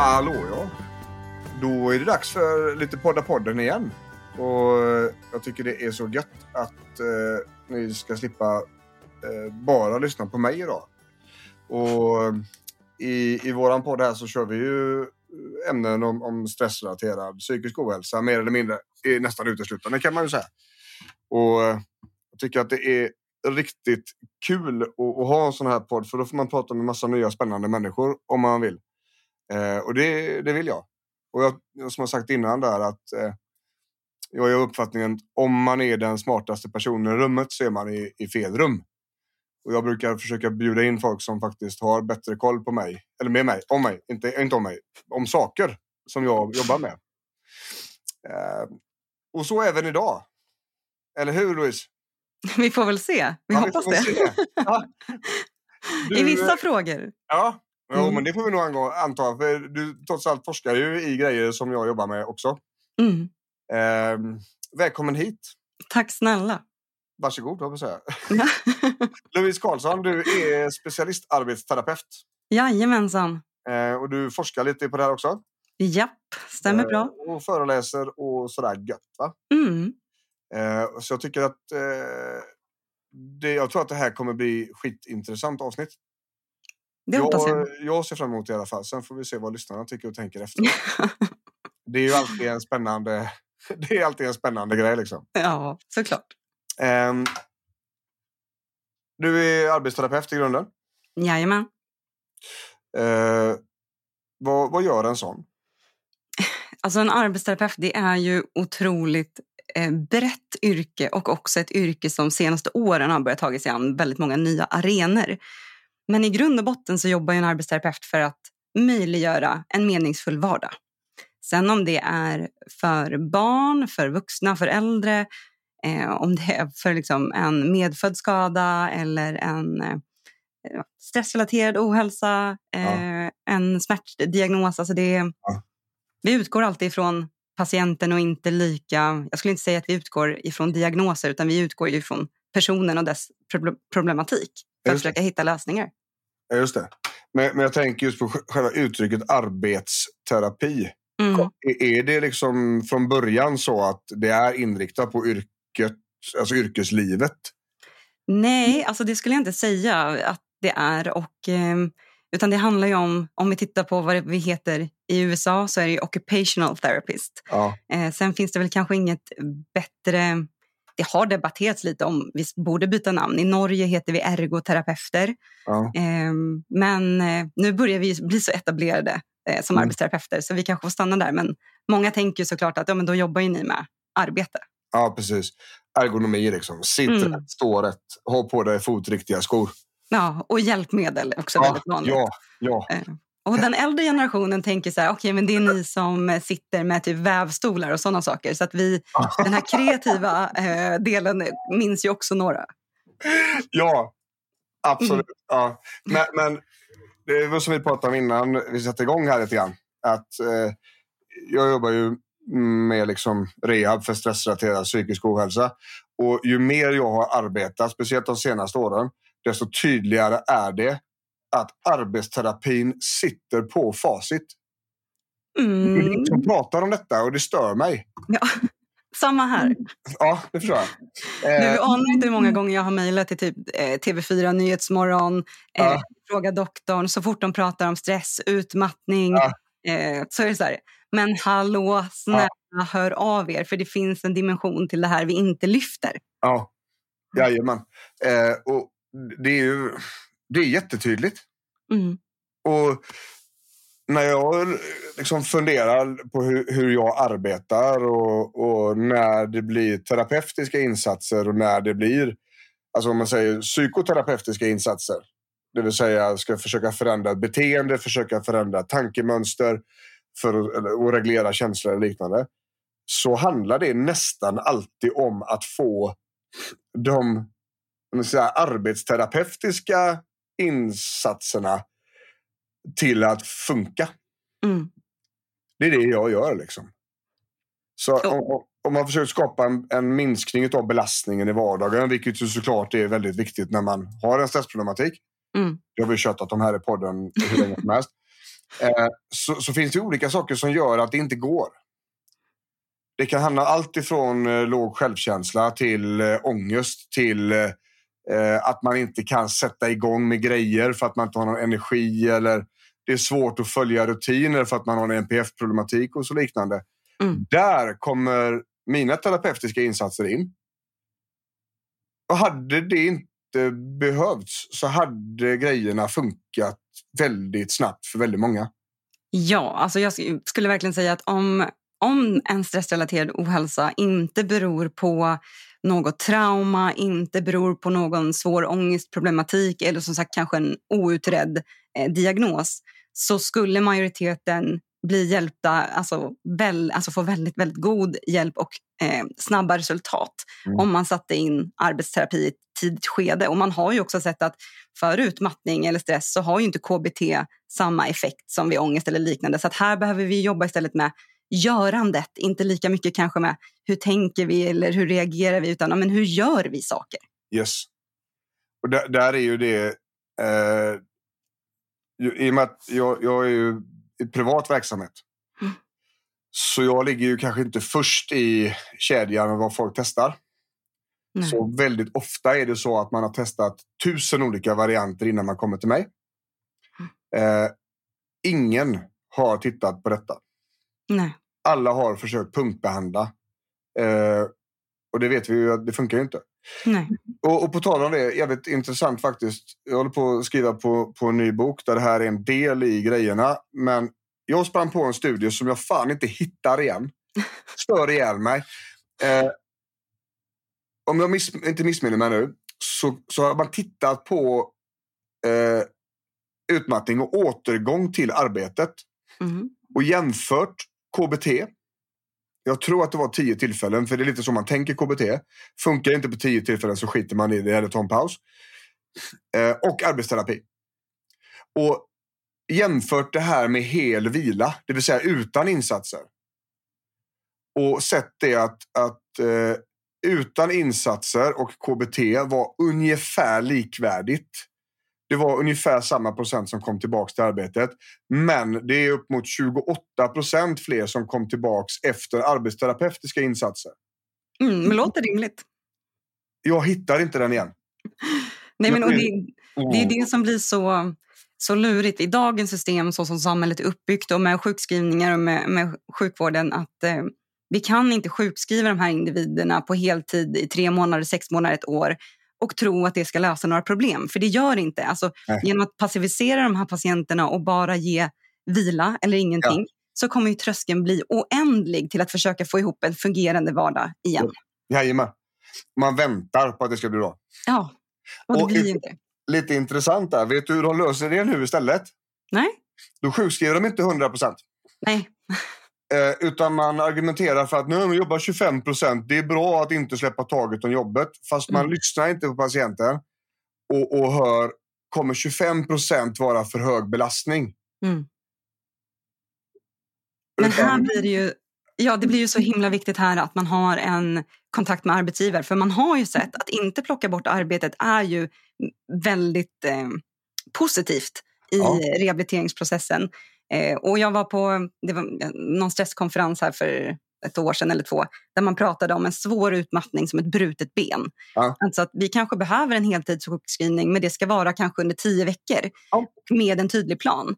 Hallå ja. Då är det dags för lite podda podden igen. Och jag tycker det är så gött att eh, ni ska slippa eh, bara lyssna på mig idag. Och i, i våran podd här så kör vi ju ämnen om, om stressrelaterad psykisk ohälsa mer eller mindre. I nästan uteslutande kan man ju säga. Och jag tycker att det är riktigt kul att, att ha en sån här podd för då får man prata med massa nya spännande människor om man vill. Eh, och det, det vill jag. Och jag, som jag sagt innan där att eh, jag har uppfattningen om man är den smartaste personen i rummet så är man i, i fel rum. Och jag brukar försöka bjuda in folk som faktiskt har bättre koll på mig, eller med mig, om mig, inte, inte om mig, om saker som jag jobbar med. Eh, och så även idag. Eller hur Louise? Vi får väl se. Vi Ja, hoppas väl det. Ja. I Du, vissa frågor. Ja, Mm. men det får vi nog angå- anta. För du trots allt forskar ju i grejer som jag jobbar med också. Mm. Eh, välkommen hit. Tack snälla. Varsågod, höll jag säga. Ja. Louise Karlsson, du är specialistarbetsterapeut. Jajamensan. Eh, och du forskar lite på det här också. Japp, stämmer bra. Eh, och föreläser och sådär gött. Va? Mm. Eh, så jag tycker att eh, det, jag tror att det här kommer bli skitintressant avsnitt. Det hoppas jag. jag, jag ser fram emot det i alla fall. Sen får vi se vad lyssnarna tycker och tänker efter. det är ju alltid en spännande, det är alltid en spännande grej liksom. Ja, såklart. Ehm, du är arbetsterapeut i grunden. Jajamän. Eh, vad, vad gör en sån? Alltså en arbetsterapeut det är ju otroligt eh, brett yrke och också ett yrke som senaste åren har börjat ta sig an väldigt många nya arenor. Men i grund och botten så jobbar en arbetsterapeut för att möjliggöra en meningsfull vardag. Sen om det är för barn, för vuxna, för äldre, eh, om det är för liksom en medfödd skada eller en eh, stressrelaterad ohälsa, eh, en smärtdiagnos. Alltså det, Ja. Vi utgår alltid ifrån patienten och inte lika... Jag skulle inte säga att vi utgår ifrån diagnoser utan vi utgår ifrån personen och dess proble- problematik för att försöka hitta lösningar. Ja, just det. Men, men jag tänker just på sj- själva uttrycket arbetsterapi. Mm. Är- det liksom från början så att det är inriktat på yrket, alltså yrkeslivet? Nej, alltså det skulle jag inte säga att det är. Och, ehm, utan det handlar ju om, om vi tittar på vad vi heter i USA så är det occupational therapist. Ja, Eh, sen finns det väl kanske inget bättre... Det har debatterats lite om vi borde byta namn. I Norge heter vi ergoterapeuter. ja. Eh, men eh, nu börjar vi bli så etablerade eh, som Mm. arbetsterapeuter så vi kanske får stanna där. Men många tänker såklart att ja, men då jobbar ju ni med arbete. ja precis. Ergonomi liksom. Sitt Mm. rätt, stå rätt, ha på dig fotriktiga skor. Ja, och hjälpmedel också Ja, väldigt vanligt. ja, ja. Och den äldre generationen tänker så här, okej men det är ni som eh, sitter med typ vävstolar och sådana saker. Så att vi, den här kreativa eh, delen minns ju också några. Ja, absolut. Mm. Ja. Men, men det var som vi pratade om innan vi satte igång här lite grann. Att, eh, jag jobbar ju med liksom rehab för stressrelaterad psykisk ohälsa. Och ju mer jag har arbetat, speciellt de senaste åren, desto tydligare är det att arbetsterapin sitter på facit. Det är Mm. ingen som pratar om detta och det stör mig. Ja, Samma här. Ja, det förstår jag. Du Eh, anar inte hur många gånger jag har mejlat till typ, eh, TV4 Nyhetsmorgon, eh, Ja. Fråga doktorn, så fort de pratar om stress, utmattning, Ja. eh, så är det så här, men hallå, snälla hör av er, för det finns en dimension till det här vi inte lyfter. ja, jajamän. Eh, och det är ju det är jättetydligt. Mm. Och när jag liksom funderar på hur, hur jag arbetar och, och när det blir terapeutiska insatser och när det blir alltså om man säger psykoterapeutiska insatser. Det vill säga ska försöka förändra beteende, försöka förändra tankemönster för att, eller, och reglera känslor och liknande. Så handlar det nästan alltid om att få de säger, arbetsterapeutiska insatserna till att funka. Mm. Det är det jag gör. liksom. Så Ja. om, man försöker skapa en, en minskning av belastningen i vardagen, vilket ju såklart är väldigt viktigt när man har en stressproblematik. Mm. Det har vi tjatat om här i podden hur länge som helst. Eh, så, så finns det olika saker som gör att det inte går. Det kan handla allt ifrån eh, låg självkänsla till eh, ångest till eh, att man inte kan sätta igång med grejer för att man inte har någon energi eller det är svårt att följa rutiner för att man har en NPF-problematik och så liknande. Mm. Där kommer mina terapeutiska insatser in. Och hade det inte behövts så hade grejerna funkat väldigt snabbt för väldigt många. Ja, alltså jag sk- skulle verkligen säga att om, om en stressrelaterad ohälsa inte beror på något trauma, inte beror på någon svår ångestproblematik eller som sagt kanske en outredd eh, diagnos så skulle majoriteten bli hjälpta, alltså, väl, alltså få väldigt, väldigt god hjälp och eh, snabba resultat Mm. om man satte in arbetsterapi i ett tidigt skede. Och man har ju också sett att för utmattning eller stress så har ju inte KBT samma effekt som vid ångest eller liknande. Så att här behöver vi jobba istället med görandet, inte lika mycket kanske med hur tänker vi eller hur reagerar vi, utan men hur gör vi saker? Yes. Och där, där är ju det... Eh, I och med att jag, jag är ju i privat verksamhet. Mm. Så jag ligger ju kanske inte först i kedjan med vad folk testar. Nej. Så väldigt ofta är det så att man har testat tusen olika varianter innan man kommer till mig. Eh, ingen har tittat på detta. Nej. Alla har försökt punktbehandla. Eh, och det vet vi ju att det funkar ju inte. Nej. Och, och på tal om det, jävligt intressant faktiskt. Jag håller på att skriva på, på en ny bok där det här är en del i grejerna. Men jag sprang på en studie som jag fan inte hittar igen. Stör ihjäl mig. Eh, om jag miss, inte missminner mig nu så, så har man tittat på eh, utmattning och återgång till arbetet Mm. och jämfört KBT. Jag tror att det var tio tillfällen, för det är lite så man tänker KBT. Funkar det inte på tio tillfällen så skiter man i det eller tar en paus. Eh, och arbetsterapi. Och jämfört det här med hel vila, det vill säga utan insatser. Och sett det att, att eh, utan insatser och KBT var ungefär likvärdigt. Det var ungefär samma procent som kom tillbaka till arbetet. Men det är upp mot 28 procent fler som kom tillbaka efter arbetsterapeutiska insatser. Mm, men låter rimligt. Jag hittar inte den igen. Nej, men, och det, det är det som blir så, så lurigt i dagens system så som samhället är uppbyggt och med sjukskrivningar och med, med sjukvården att eh, vi kan inte sjukskriva de här individerna på heltid i tre månader, sex månader, ett år och tro att det ska lösa några problem. För det gör det inte. Alltså, Nej. genom att passivisera de här patienterna och bara ge vila eller ingenting så kommer ju tröskeln bli oändlig till att försöka få ihop en fungerande vardag igen. Jajamän. Man väntar på att det ska bli bra. Ja, och det Och blir inte. Lite intressant där. Vet du hur de löser det nu istället? Nej, Då sjukskriver de inte 100 procent. nej. Eh, utan man argumenterar för att nu man jobbar 25 procent. Det är bra att inte släppa taget om jobbet. Fast man Mm. lyssnar inte på patienten och, och hör kommer 25 procent vara för hög belastning. Mm. Men här blir det ju, ja, det blir ju så himla viktigt här att man har en kontakt med arbetsgivare. För man har ju sett att inte plocka bort arbetet är ju väldigt eh, positivt i Ja. rehabiliteringsprocessen. Eh, och jag var på det var någon stresskonferens här för ett år sedan eller två där man pratade om en svår utmattning som ett brutet ben. Ja. Alltså att vi kanske behöver en heltidssjukskrivning men det ska vara kanske under tio veckor Ja. med en tydlig plan.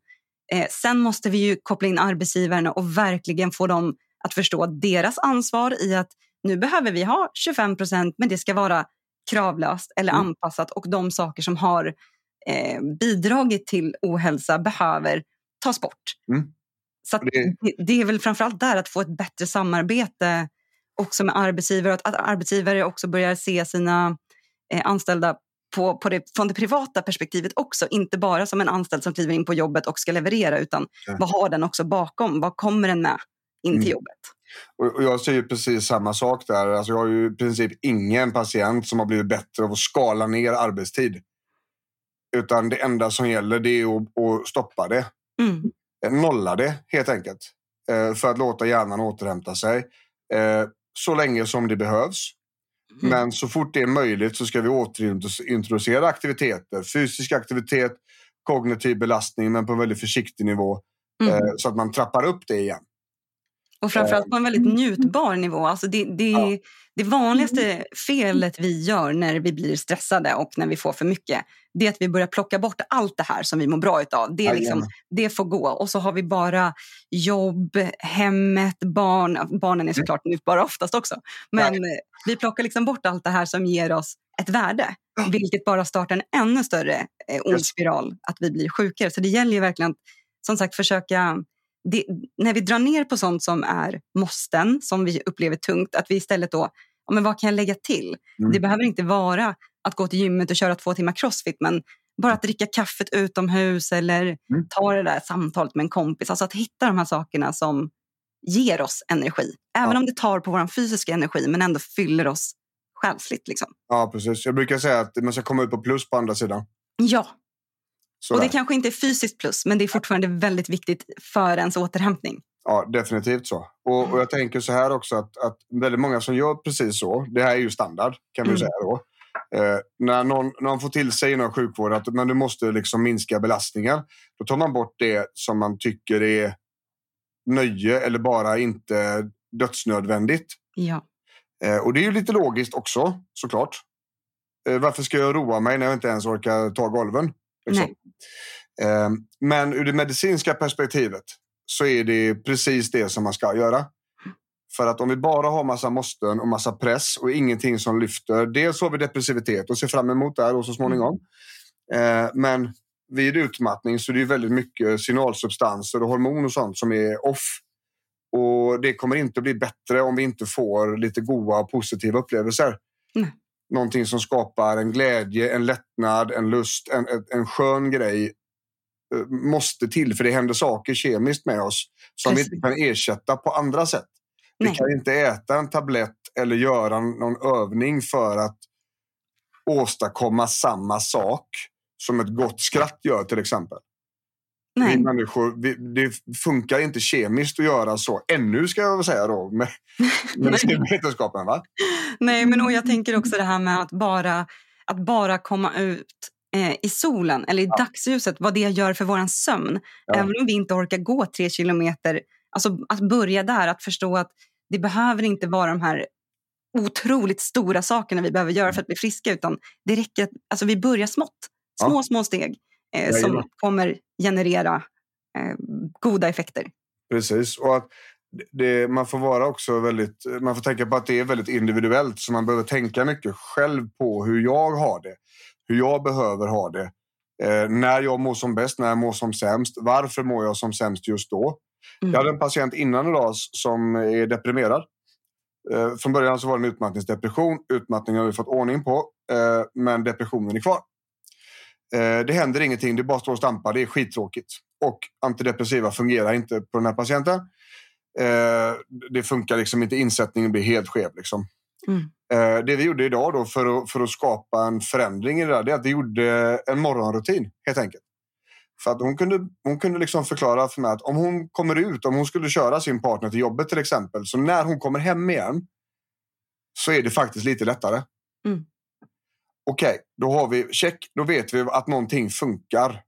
Eh, sen måste vi ju koppla in arbetsgivarna och verkligen få dem att förstå deras ansvar i att nu behöver vi ha 25 procent men det ska vara kravlöst eller Mm. anpassat och de saker som har eh, bidragit till ohälsa behöver tas bort. Mm. Så att Det- det, det är väl framförallt där att få ett bättre samarbete också med arbetsgivare. Att, att arbetsgivare också börjar se sina eh, anställda på, på det, från det privata perspektivet också. Inte bara som en anställd som kliver in på jobbet och ska leverera utan Ja. vad har den också bakom? Vad kommer den med in till Mm. jobbet? Och, och jag säger precis samma sak där. Alltså jag har ju i princip ingen patient som har blivit bättre av att skala ner arbetstid. Utan det enda som gäller det är att, att stoppa det. Mm. Eh, Nolla det helt enkelt. Eh, för att låta hjärnan återhämta sig. Eh, så länge som det behövs. Mm. Men så fort det är möjligt så ska vi återintroducera aktiviteter. Fysisk aktivitet, kognitiv belastning men på en väldigt försiktig nivå. Mm. Så att man trappar upp det igen. Och framförallt på en väldigt njutbar nivå. Alltså det, det, Ja. det vanligaste felet vi gör när vi blir stressade och när vi får för mycket det är att vi börjar plocka bort allt det här som vi mår bra utav. Det, liksom, det får gå. Och så har vi bara jobb, hemmet, barn. Barnen är såklart njutbara oftast också. Men eh, vi plockar liksom bort allt det här som ger oss ett värde. Vilket bara startar en ännu större eh, ond spiral. Att vi blir sjukare. Så det gäller ju verkligen att som sagt försöka det, när vi drar ner på sånt som är måsten, som vi upplever tungt, att vi istället då, ja, men vad kan jag lägga till? Mm. Det behöver inte vara att gå till gymmet och köra två timmar crossfit, men bara att dricka kaffet utomhus eller Mm. ta det där samtalet med en kompis. Alltså att hitta de här sakerna som ger oss energi. Även Ja. om det tar på vår fysiska energi, men ändå fyller oss själsligt. Liksom. Ja, precis. Jag brukar säga att man ska komma ut på plus på andra sidan. Ja, Så och det kanske inte är fysiskt plus, men det är fortfarande väldigt viktigt för ens återhämtning. Ja, definitivt så. Och, och jag tänker så här också att, att väldigt många som gör precis så, det här är ju standard kan vi Mm. säga då. Eh, när någon, någon får till sig inom sjukvården att men du måste liksom minska belastningar, då tar man bort det som man tycker är nöje eller bara inte dödsnödvändigt. Ja. Eh, och det är ju lite logiskt också, såklart. Eh, varför ska jag roa mig när jag inte ens orkar ta golven? Liksom. Eh, men ur det medicinska perspektivet så är det precis det som man ska göra. För att om vi bara har massa måsten och massa press och ingenting som lyfter. Dels har vi depressivitet och ser fram emot det här och så småningom. Eh, men vid utmattning så är det väldigt mycket signalsubstanser och hormon och sånt som är off. Och det kommer inte bli bättre om vi inte får lite goda och positiva upplevelser. Nej. Någonting som skapar en glädje, en lättnad, en lust, en, en, skön grej eh, måste till för det händer saker kemiskt med oss som Precis. vi inte kan ersätta på andra sätt. Vi Nej. kan inte äta en tablett eller göra någon övning för att åstadkomma samma sak som ett gott skratt gör till exempel. Nej. Vi människor, vi, det funkar inte kemiskt att göra så. Ännu ska jag väl säga då med, med vetenskapen. Va? Nej, men och jag tänker också det här med att bara, att bara komma ut eh, i solen eller i dagsljuset, vad det gör för vår sömn. Ja. Även om vi inte orkar gå tre kilometer, alltså att börja där, att förstå att det behöver inte vara de här otroligt stora sakerna vi behöver göra för att bli friska, utan det räcker att alltså vi börjar smått. Små, Ja. små steg eh, som kommer generera eh, goda effekter. Precis. Och att det, man får vara också väldigt, man får tänka på att det är väldigt individuellt så man behöver tänka mycket själv på hur jag har det. Hur jag behöver ha det. Eh, när jag mår som bäst, när jag mår som sämst. Varför mår jag som sämst just då? Mm. Jag hade en patient innan idag som är deprimerad. Eh, från början så var det en utmattningsdepression. Utmattningen har vi fått ordning på, eh, men depressionen är kvar. Eh, det händer ingenting, det bara står och stampar. Det är skittråkigt. Och antidepressiva fungerar inte på den här patienten. Eh, det funkar liksom inte, insättningen blir helt skev. Liksom. Mm. Eh, det vi gjorde idag då för att, för att skapa en förändring i det där, det är att vi gjorde en morgonrutin helt enkelt. För att hon kunde, hon kunde liksom förklara för mig att om hon kommer ut, om hon skulle köra sin partner till jobbet till exempel, så när hon kommer hem igen så är det faktiskt lite lättare. Mm. Okej, då har vi check. Då vet vi att någonting funkar.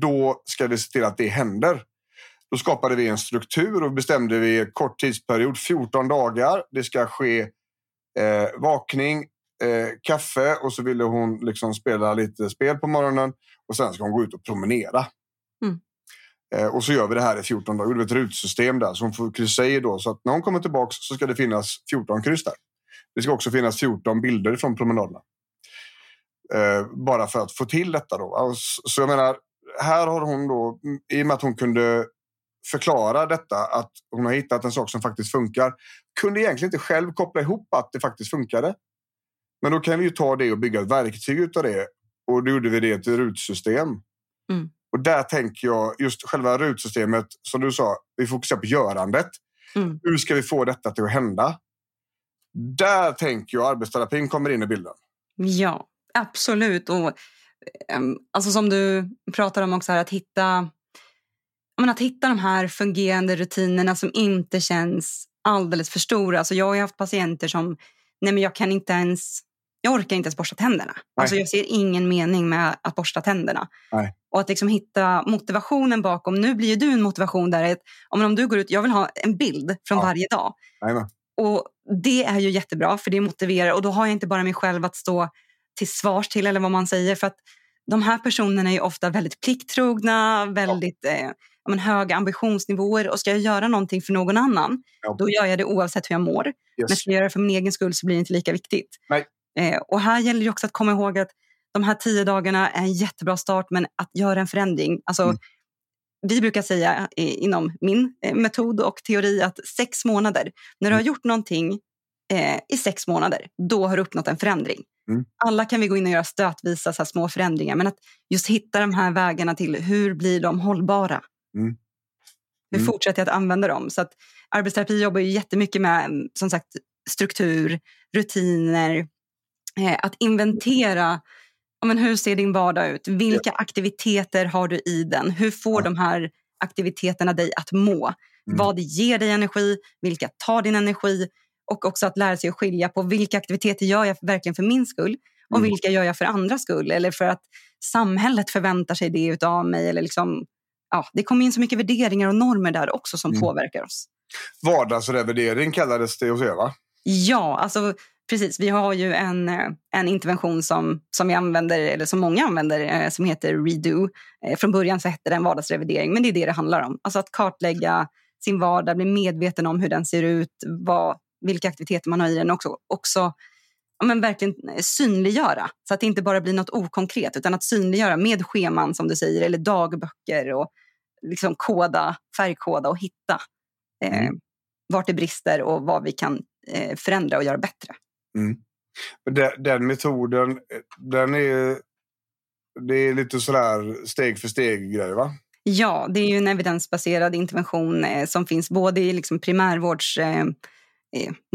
Då ska vi se till att det händer. Då skapade vi en struktur och bestämde vi kort tidsperiod, 14 dagar. Det ska ske eh, vakning, eh, kaffe och så ville hon liksom spela lite spel på morgonen och sen ska hon gå ut och promenera. Mm. Eh, och så gör vi det här i 14 dagar. Det är ett rutsystem där så hon får kryssa i då. Så att när hon kommer tillbaka så ska det finnas 14 kryss där. Det ska också finnas 14 bilder från promenaderna. Eh, bara för att få till detta då. Så jag menar, här har hon då, i och med att hon kunde förklara detta, att hon har hittat en sak som faktiskt funkar, kunde egentligen inte själv koppla ihop att det faktiskt funkade. Men då kan vi ju ta det och bygga ett verktyg utav det. Och då gjorde vi det till rutsystem. Mm. Och där tänker jag, just själva rutsystemet, som du sa, vi fokuserar på görandet. Mm. Hur ska vi få detta till att hända? Där tänker jag arbetsterapin kommer in i bilden. Ja, absolut. Och, um, alltså som du pratar om också, här, att hitta men att hitta de här fungerande rutinerna som inte känns alldeles för stora. Alltså jag har haft patienter som, nej men jag kan inte ens, jag orkar inte ens borsta tänderna. Alltså jag ser ingen mening med att borsta tänderna. Nej. Och att liksom hitta motivationen bakom. Nu blir ju du en motivation där, att, om du går ut, jag vill ha en bild från Ja. varje dag. Amen. Och det är ju jättebra för det motiverar och då har jag inte bara mig själv att stå till svars till eller vad man säger för att de här personerna är ofta väldigt plikttrogna, väldigt eh, ja, men höga ambitionsnivåer och ska jag göra någonting för någon annan Ja. då gör jag det oavsett hur jag mår. Men Yes. ska jag göra det för min egen skull så blir det inte lika viktigt. Eh, och här gäller det också att komma ihåg att de här tio dagarna är en jättebra start men att göra en förändring. Alltså, Mm. Vi brukar säga eh, inom min eh, metod och teori att sex månader, när du har gjort någonting eh, i sex månader, då har du uppnått en förändring. Mm. Alla kan vi gå in och göra stötvisa så här små förändringar, men att just hitta de här vägarna till hur blir de hållbara? Mm. Hur Mm. fortsätter jag att använda dem? Så att arbetsterapi jobbar ju jättemycket med som sagt, struktur, rutiner, eh, att inventera ja, men hur ser din vardag ut? Vilka aktiviteter har du i den? Hur får Ja. de här aktiviteterna dig att må? Mm. Vad ger dig energi? Vilka tar din energi? Och också att lära sig att skilja på vilka aktiviteter gör jag verkligen för min skull och Mm. vilka gör jag för andras skull eller för att samhället förväntar sig det utav mig. Eller liksom, ja, det kommer in så mycket värderingar och normer där också som Mm. påverkar oss. Vardagsrevidering kallades det hos er, va? Ja, alltså precis. Vi har ju en, eh, en intervention som, som vi använder, eller som många använder, eh, som heter Redo. Eh, Från början så hette den vardagsrevidering, men det är det det handlar om. Alltså att kartlägga sin vardag, bli medveten om hur den ser ut, vad, vilka aktiviteter man har i den också. också ja, men verkligen eh, synliggöra, så att det inte bara blir något okonkret, utan att synliggöra med scheman som du säger, eller dagböcker och liksom koda, färgkoda och hitta eh, Mm. vart det brister och vad vi kan eh, förändra och göra bättre. Men Den, den metoden, eh, den är... Det är lite sådär steg för steg grej, va? Ja, det är ju en evidensbaserad intervention eh, som finns både i liksom primärvårdsmodell eh,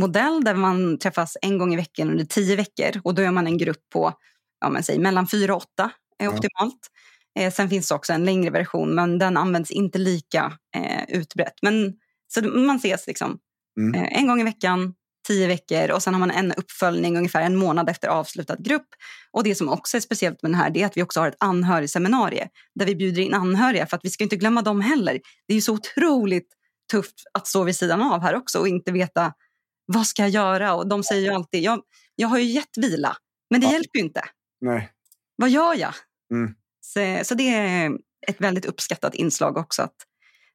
modell där man träffas en gång i veckan under tio veckor och då är man en grupp på ja, men säg, mellan fyra och åtta är Ja. optimalt. Eh, sen finns det också en längre version men den används inte lika eh, utbrett. Men, så man ses liksom Mm. eh, en gång i veckan, tio veckor och sen har man en uppföljning ungefär en månad efter avslutad grupp. Och det som också är speciellt med den här är att vi också har ett anhörigseminarium där vi bjuder in anhöriga för att vi ska inte glömma dem heller. Det är ju så otroligt tufft att stå vid sidan av här också och inte veta vad ska jag göra? Och de säger ju alltid, jag, jag har ju gett vila, men det Ja. hjälper ju inte. Nej. Vad gör jag? Mm. Så, så det är ett väldigt uppskattat inslag också. Att,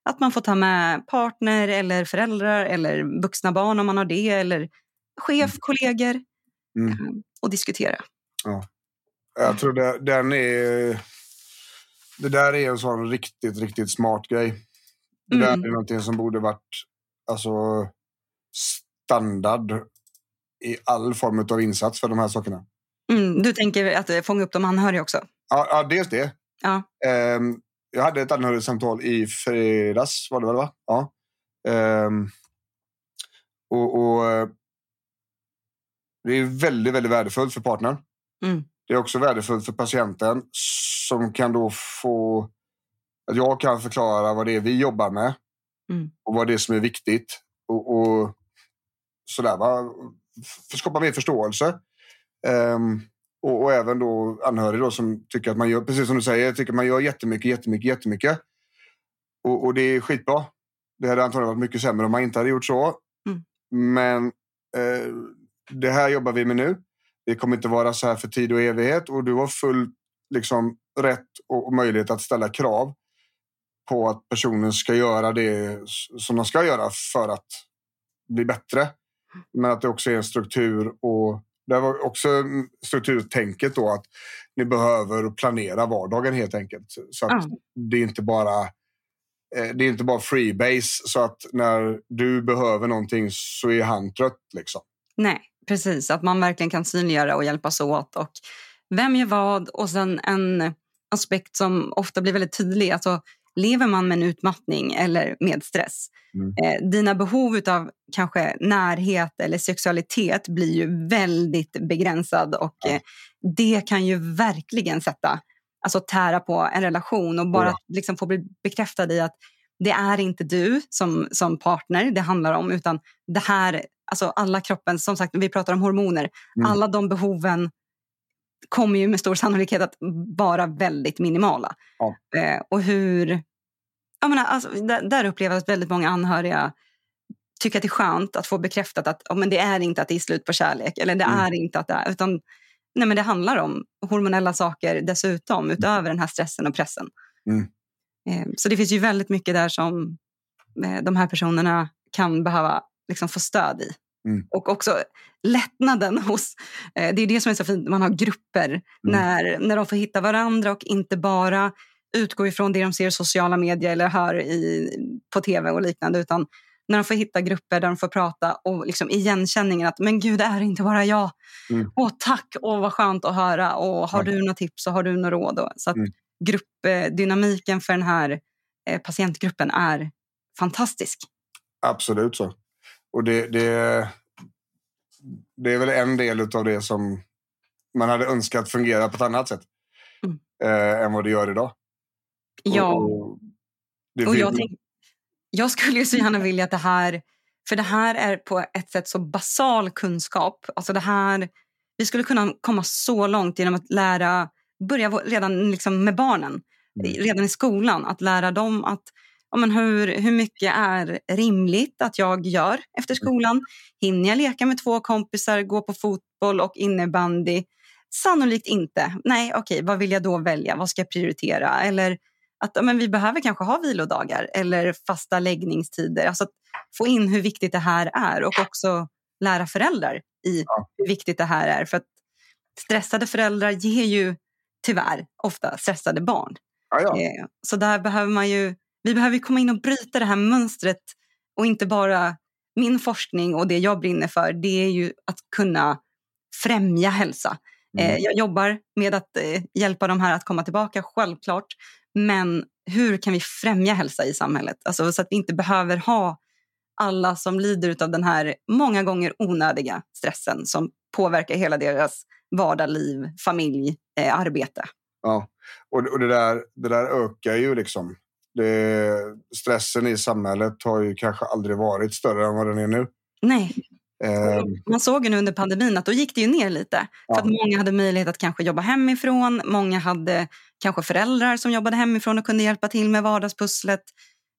att man får ta med partner eller föräldrar eller vuxna barn om man har det. Eller chef, Mm. kollegor Mm. eh, och diskutera. Jag tror det, den är... Det där är en sån riktigt, riktigt smart grej. Det där Mm. är någonting som borde varit alltså, standard i all form av insats för de här sakerna. Mm, du tänker att eh, fånga upp de anhöriga också? Ja, ja dels det. Ja. Ehm, jag hade ett anhörigsamtal i fredags, var det väl? Va? Ja. Ehm, och, och eh, Det är väldigt, väldigt värdefullt för partnern. Mm. Det är också värdefullt för patienten som kan då få... Att jag kan förklara vad det är vi jobbar med Mm. och vad det är som är viktigt. Och, och sådär, va? Skapa mer förståelse. Ehm, och, och även då anhöriga då som tycker att man gör, precis som du säger, tycker man gör jättemycket, jättemycket, jättemycket. Och, och, det är skitbra. Det hade antagligen varit mycket sämre om man inte hade gjort så. Mm. Men eh, det här jobbar vi med nu. Det kommer inte vara så här för tid och evighet och du har full liksom, rätt och, och möjlighet att ställa krav på att personen ska göra det som de ska göra för att bli bättre. Men att det också är en struktur och det var också strukturtänket då att ni behöver planera vardagen helt enkelt. Så att mm. det är inte bara eh, det är inte bara freebase så att när du behöver någonting så är han trött liksom. Nej, precis. Att man verkligen kan synliggöra och hjälpas åt. Och vem gör vad? Och sen en aspekt som ofta blir väldigt tydlig. Alltså, lever man med en utmattning eller med stress, mm. eh, dina behov av kanske närhet eller sexualitet blir ju väldigt begränsad och ja. eh, det kan ju verkligen sätta, alltså tära på en relation och bara ja. liksom få bli bekräftad i att det är inte du som, som partner det handlar om utan det här, alltså alla kroppen, som sagt vi pratar om hormoner, mm. alla de behoven kommer ju med stor sannolikhet att vara väldigt minimala. Ja. Eh, och hur... Jag menar, alltså, där, där upplever jag att väldigt många anhöriga tycker att det är skönt att få bekräftat att oh, men det är inte att det är slut på kärlek. Eller det mm. är inte att det är... Utan, nej, men det handlar om hormonella saker dessutom, utöver den här stressen och pressen. Mm. Eh, så det finns ju väldigt mycket där som eh, de här personerna kan behöva liksom, få stöd i. Mm. Och också lättnaden hos... Eh, det är det som är så fint, man har grupper mm. när, när de får hitta varandra och inte bara utgå ifrån det de ser i sociala medier eller hör i, på tv och liknande utan när de får hitta grupper där de får prata och liksom igenkänningen att men gud, det är inte bara jag. Mm. Åh, tack, åh, vad skönt att höra. Och har du några tips och har du några råd? Så att mm. gruppdynamiken för den här eh, patientgruppen är fantastisk. Absolut så. Och det, det, det är väl en del av det som man hade önskat fungera på ett annat sätt mm. eh, än vad det gör idag. Ja. Och, och, och jag, tänk, jag skulle ju så gärna vilja att det här... För det här är på ett sätt så basal kunskap. Alltså det här, vi skulle kunna komma så långt genom att lära, börja redan liksom med barnen, mm. redan i skolan. Att lära dem att men hur, hur mycket är rimligt att jag gör efter skolan? Hinner jag leka med två kompisar, gå på fotboll och innebandy? Sannolikt inte. Nej, okej, vad vill jag då välja? Vad ska jag prioritera? Eller att men vi behöver kanske ha vilodagar eller fasta läggningstider. Alltså att få in hur viktigt det här är och också lära föräldrar i hur viktigt det här är. För att stressade föräldrar ger ju tyvärr ofta stressade barn. Ja, ja. Eh, så där behöver man ju vi behöver komma in och bryta det här mönstret och inte bara min forskning och det jag brinner för, det är ju att kunna främja hälsa. Mm. Eh, jag jobbar med att eh, hjälpa de här att komma tillbaka, självklart. Men hur kan vi främja hälsa i samhället? Alltså, så att vi inte behöver ha alla som lider av den här många gånger onödiga stressen som påverkar hela deras vardagsliv, familj, eh, arbete. Ja, och, och det, där, det där ökar ju liksom det, stressen i samhället har ju kanske aldrig varit större än vad den är nu. Nej. Um, Man såg ju nu under pandemin att då gick det ju ner lite. Ja. För att många hade möjlighet att kanske jobba hemifrån. Många hade kanske föräldrar som jobbade hemifrån och kunde hjälpa till med vardagspusslet.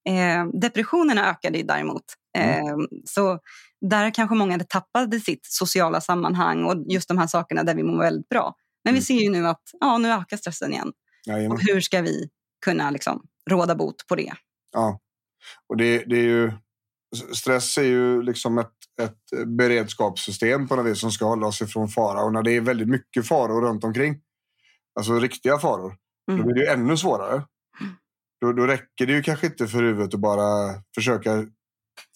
Eh, depressionerna ökade ju däremot. Mm. Eh, så där kanske många hade tappade sitt sociala sammanhang och just de här sakerna där vi mår väldigt bra. Men mm. vi ser ju nu att ja, nu ökar stressen igen. och hur ska vi kunna liksom råda bot på det. Ja, och det, det är ju... Stress är ju liksom ett, ett beredskapssystem på något vis som ska hålla oss ifrån fara. Och när det är väldigt mycket faror runt omkring, alltså riktiga faror, mm. då blir det ju ännu svårare. Då, då räcker det ju kanske inte för huvudet att bara försöka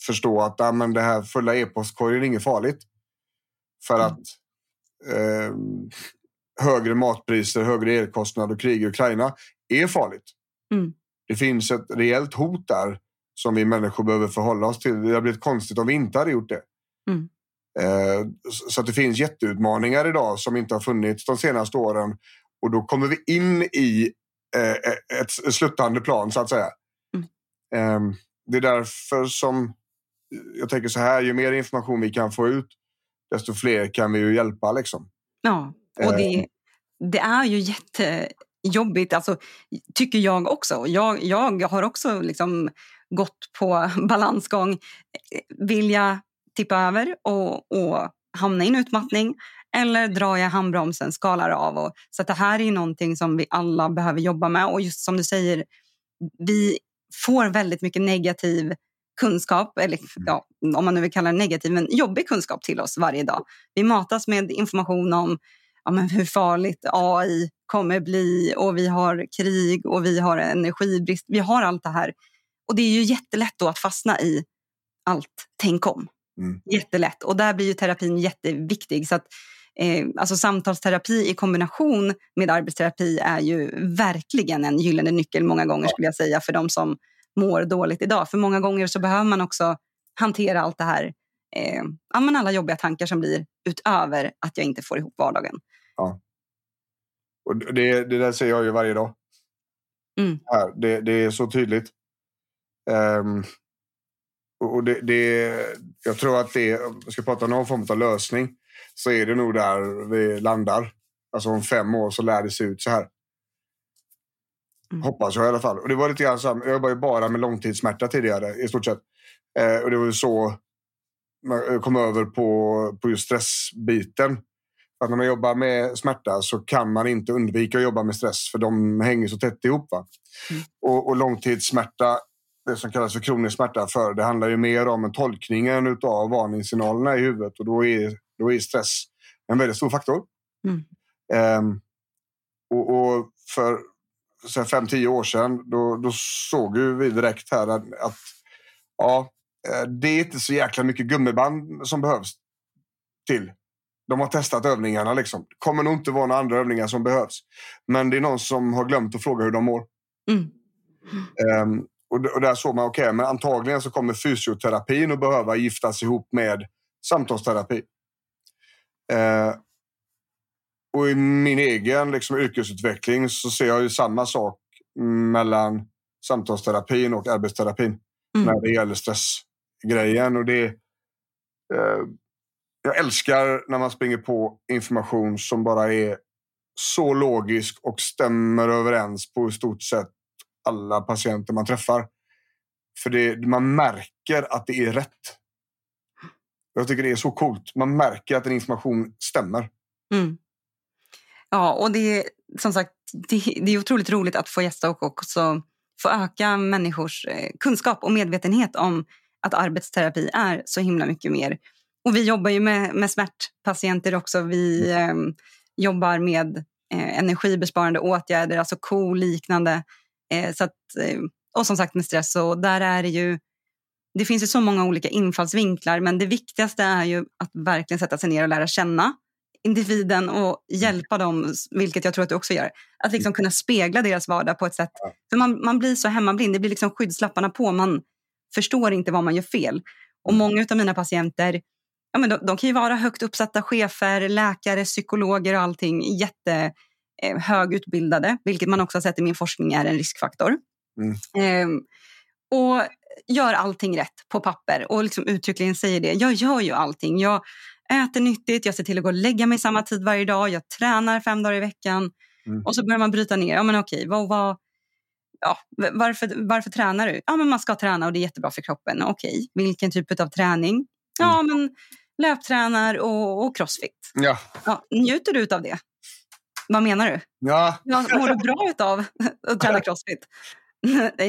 förstå att ah, men det här fulla e-postkorgen är inget farligt. För mm. att eh, högre matpriser, högre elkostnader och krig i Ukraina är farligt. Mm. Det finns ett reellt hot där som vi människor behöver förhålla oss till. Det hade blivit konstigt om vi inte hade gjort det. Mm. Eh, så att det finns jätteutmaningar idag som inte har funnits de senaste åren. Och då kommer vi in i eh, ett sluttande plan så att säga. Mm. Ehm, det är därför som jag tänker så här, ju mer information vi kan få ut, desto fler kan vi ju hjälpa. Liksom. Ja, och det, ehm. det är ju jätte jobbigt, alltså, tycker jag också. Jag, jag har också liksom gått på balansgång. Vill jag tippa över och, och hamna i en utmattning eller drar jag handbromsen, skalar av? Och, så det här är någonting som vi alla behöver jobba med. Och just som du säger, vi får väldigt mycket negativ kunskap, eller mm. ja, om man nu vill kalla det negativ, men jobbig kunskap till oss varje dag. Vi matas med information om ja, men hur farligt AI kommer bli och vi har krig och vi har energibrist. Vi har allt det här. Och det är ju jättelätt då att fastna i allt tänk om. Mm. Jättelätt. Och där blir ju terapin jätteviktig. Så att, eh, alltså samtalsterapi i kombination med arbetsterapi är ju verkligen en gyllene nyckel många gånger skulle jag säga för de som mår dåligt idag. För många gånger så behöver man också hantera allt det här, eh, alla jobbiga tankar som blir utöver att jag inte får ihop vardagen. Ja. Och det, det där ser jag ju varje dag. Mm. Här, det, det är så tydligt. Um, och det, det, jag tror att det, om jag ska prata om någon form av lösning, så är det nog där vi landar. Alltså om fem år så lär det se ut så här. Mm. Hoppas jag i alla fall. Och det var lite grann så jag jobbade ju bara med långtidssmärta tidigare i stort sett. Eh, och det var ju så kom över på, på just stressbiten. Att när man jobbar med smärta så kan man inte undvika att jobba med stress för de hänger så tätt ihop. Mm. Och, och långtidssmärta, det som kallas för kronisk smärta, för det handlar ju mer om tolkningen av varningssignalerna i huvudet och då är, då är stress en väldigt stor faktor. Mm. Um, och, och, för så fem, tio år sedan då, då såg vi direkt här att, att ja, eh, det är inte så jäkla mycket gummiband som behövs till. De har testat övningarna. Liksom. Det kommer nog inte vara några andra övningar som behövs. Men det är någon som har glömt att fråga hur de mår. Mm. Um, och, och där såg man, okej, okay, men antagligen så kommer fysioterapin att behöva giftas ihop med samtalsterapi. Uh, och i min egen liksom, yrkesutveckling så ser jag ju samma sak mellan samtalsterapin och arbetsterapin mm. när det gäller grejen Och det, eh, jag älskar när man springer på information som bara är så logisk och stämmer överens på i stort sett alla patienter man träffar. För det, man märker att det är rätt. Jag tycker det är så coolt. Man märker att en information stämmer. Mm. Ja, och det är som sagt det, det, är otroligt roligt att få gästa och också få öka människors eh, kunskap och medvetenhet om att arbetsterapi är så himla mycket mer. Och vi jobbar ju med, med smärtpatienter också. Vi eh, jobbar med eh, energibesparande åtgärder, alltså KO-liknande. Eh, så att, eh, och som sagt med stress. Och där är det ju det finns ju så många olika infallsvinklar men det viktigaste är ju att verkligen sätta sig ner och lära känna individen och hjälpa dem, vilket jag tror att du också gör. Att liksom kunna spegla deras vardag på ett sätt. För man, man blir så hemmablind, det blir liksom skyddslapparna på. Man förstår inte vad man gör fel. Och många av mina patienter, ja, men de, de kan ju vara högt uppsatta chefer, läkare, psykologer och allting. Jätte eh, högutbildade, vilket man också har sett i min forskning är en riskfaktor. Mm. Eh, och gör allting rätt på papper och liksom uttryckligen säger det. Jag gör ju allting. Jag äter nyttigt, jag ser till att gå och lägga mig samma tid varje dag, jag tränar fem dagar i veckan. Mm. Och så börjar man bryta ner. Ja, men okej, vad, vad, ja, varför, varför tränar du? Ja, men man ska träna och det är jättebra för kroppen. Okej, vilken typ av träning? Ja, mm. men löptränar och, och crossfit. Ja. Ja, njuter du av det? Vad menar du? Ja. ja mår du bra av att träna crossfit?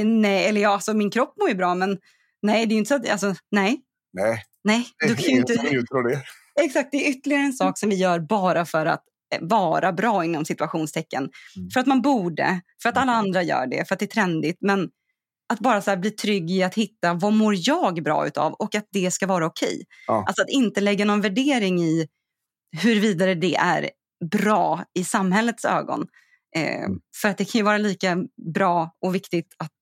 nej, eller ja, alltså, min kropp mår ju bra, men nej, det är inte så att, alltså, nej. Nej. Nej, du kan ju inte... Exakt, det är ytterligare en sak som vi gör bara för att vara bra inom situationstecken. Mm. För att man borde, för att alla andra gör det, för att det är trendigt. Men att bara så bli trygg i att hitta vad mår jag bra utav och att det ska vara okej. Okay. Ja. Alltså att inte lägga någon värdering i huruvida det är bra i samhällets ögon. Eh, mm. För att det kan ju vara lika bra och viktigt att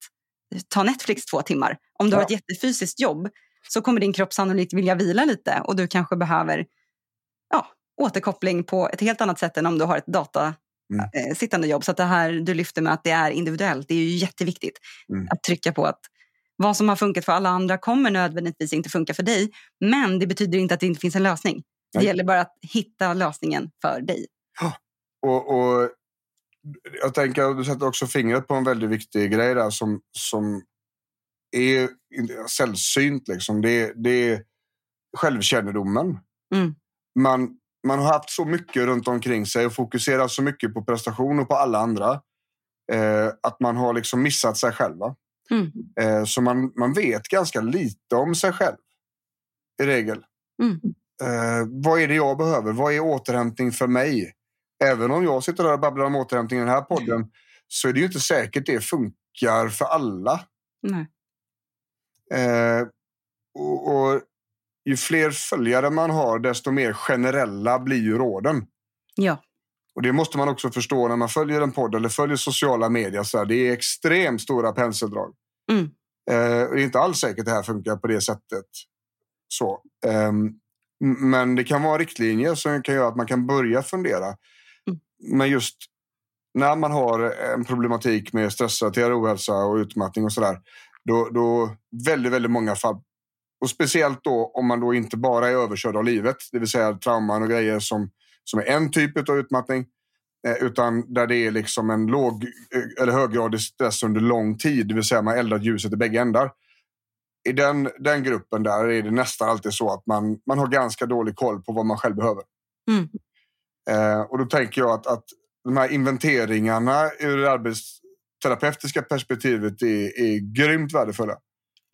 ta Netflix två timmar. Om du ja. har ett jättefysiskt jobb så kommer din kropp sannolikt vilja vila lite och du kanske behöver ja, återkoppling på ett helt annat sätt än om du har ett data mm. eh, sittande jobb. Så att det här du lyfter med att det är individuellt, det är ju jätteviktigt mm. att trycka på att vad som har funkat för alla andra kommer nödvändigtvis inte funka för dig. Men det betyder inte att det inte finns en lösning. Det gäller bara att hitta lösningen för dig. Och, och jag tänker att du sätter också fingret på en väldigt viktig grej där som, som är sällsynt. Liksom. Det, det är självkännedomen. Mm. Man, man har haft så mycket runt omkring sig och fokuserat så mycket på prestation och på alla andra eh, att man har liksom missat sig själva. Mm. Eh, så man, man vet ganska lite om sig själv i regel. Mm. Eh, vad är det jag behöver? Vad är återhämtning för mig? Även om jag sitter där och babblar om återhämtning i den här podden så är det ju inte säkert det funkar för alla. Nej. Eh, och, och, ju fler följare man har, desto mer generella blir ju råden. Ja. Och Det måste man också förstå när man följer en podd eller följer sociala medier. Så här, det är extremt stora penseldrag. Mm. Eh, det är inte alls säkert det här funkar på det sättet. Så. Eh, men det kan vara riktlinjer som kan göra att man kan börja fundera. Mm. Men just när man har en problematik med stressrelaterad ohälsa och utmattning och sådär. Då, då väldigt, väldigt många fall. Och speciellt då om man då inte bara är överkörd av livet, det vill säga trauman och grejer som, som är en typ av utmattning. Eh, utan där det är liksom en låg eh, eller höggradig stress under lång tid, det vill säga man eldar ljuset i bägge ändar. I den, den gruppen där är det nästan alltid så att man, man har ganska dålig koll på vad man själv behöver. Mm. Eh, och då tänker jag att, att de här inventeringarna ur det arbetsterapeutiska perspektivet är, är grymt värdefulla.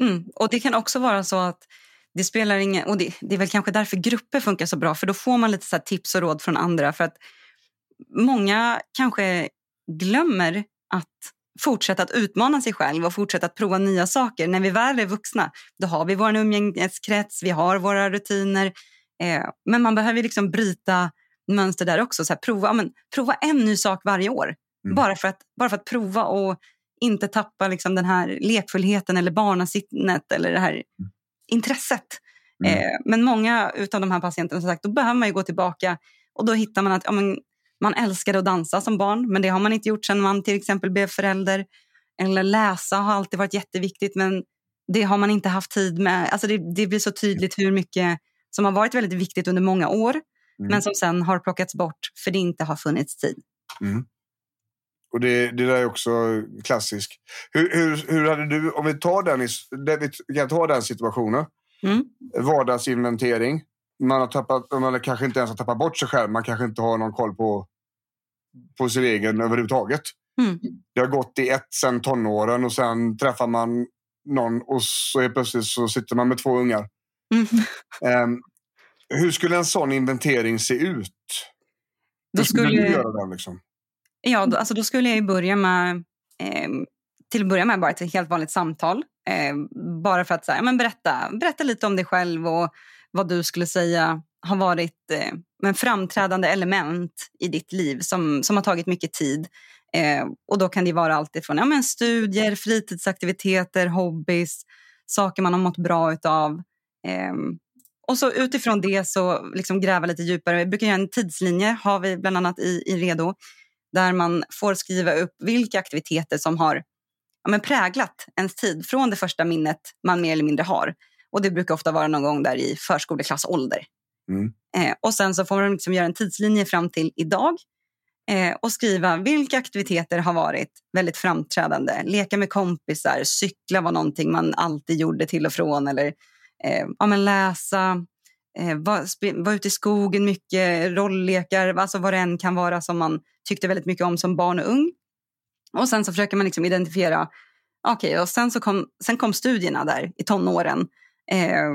Mm. Och det kan också vara så att det spelar ingen... Och det, det är väl kanske därför grupper funkar så bra, för då får man lite så tips och råd från andra. För att många kanske glömmer att fortsätta att utmana sig själv och fortsätta att prova nya saker. När vi väl är vuxna, då har vi vår umgängeskrets, vi har våra rutiner. Eh, men man behöver liksom bryta mönster där också. Så här, prova, men, prova en ny sak varje år. Mm. Bara, för att, bara för att prova och inte tappa liksom den här lekfullheten eller barnasinnet eller det här mm. intresset. Mm. Eh, men många av de här patienterna, som sagt, då behöver man gå tillbaka och då hittar man att ja, men, man älskade att dansa som barn, men det har man inte gjort sedan man till exempel blev förälder. Eller läsa har alltid varit jätteviktigt, men det har man inte haft tid med. Alltså det, det blir så tydligt hur mycket som har varit väldigt viktigt under många år, mm. men som sen har plockats bort för det inte har funnits tid. Mm. Och det, det där är också klassiskt. Hur, hur, hur hade du, om vi tar den, vi kan ta den situationen, mm. vardagsinventering, man har tappat, man kanske inte ens har tappat bort sig själv, man kanske inte har någon koll på, på sin egen överhuvudtaget. Mm. Det har gått i ett sen tonåren och sen träffar man någon och så är plötsligt så sitter man med två ungar. Mm. Um, hur skulle en sån inventering se ut? Då skulle, skulle du göra den? Liksom? Ja, då, alltså då skulle jag börja med, eh, till att börja med bara ett helt vanligt samtal. Eh, bara för att så här, men berätta, berätta lite om dig själv och vad du skulle säga har varit eh, en framträdande element i ditt liv som, som har tagit mycket tid. Eh, och Då kan det vara allt ifrån ja, men studier, fritidsaktiviteter, hobbys, saker man har mått bra av. Eh, och så utifrån det så liksom gräva lite djupare. Vi brukar göra en tidslinje, har vi bland annat i, i Redo, där man får skriva upp vilka aktiviteter som har ja, men präglat ens tid från det första minnet man mer eller mindre har. Och Det brukar ofta vara någon gång där i förskoleklassålder. Mm. Eh, och Sen så får man liksom göra en tidslinje fram till idag eh, och skriva vilka aktiviteter har varit väldigt framträdande. Leka med kompisar, cykla var någonting man alltid gjorde till och från. Eller eh, ja, men läsa, eh, vara var ute i skogen mycket, rolllekar, alltså vad det än kan vara som man tyckte väldigt mycket om som barn och ung. Och sen så försöker man liksom identifiera, okej, okay, och sen, så kom, sen kom studierna där i tonåren. Eh,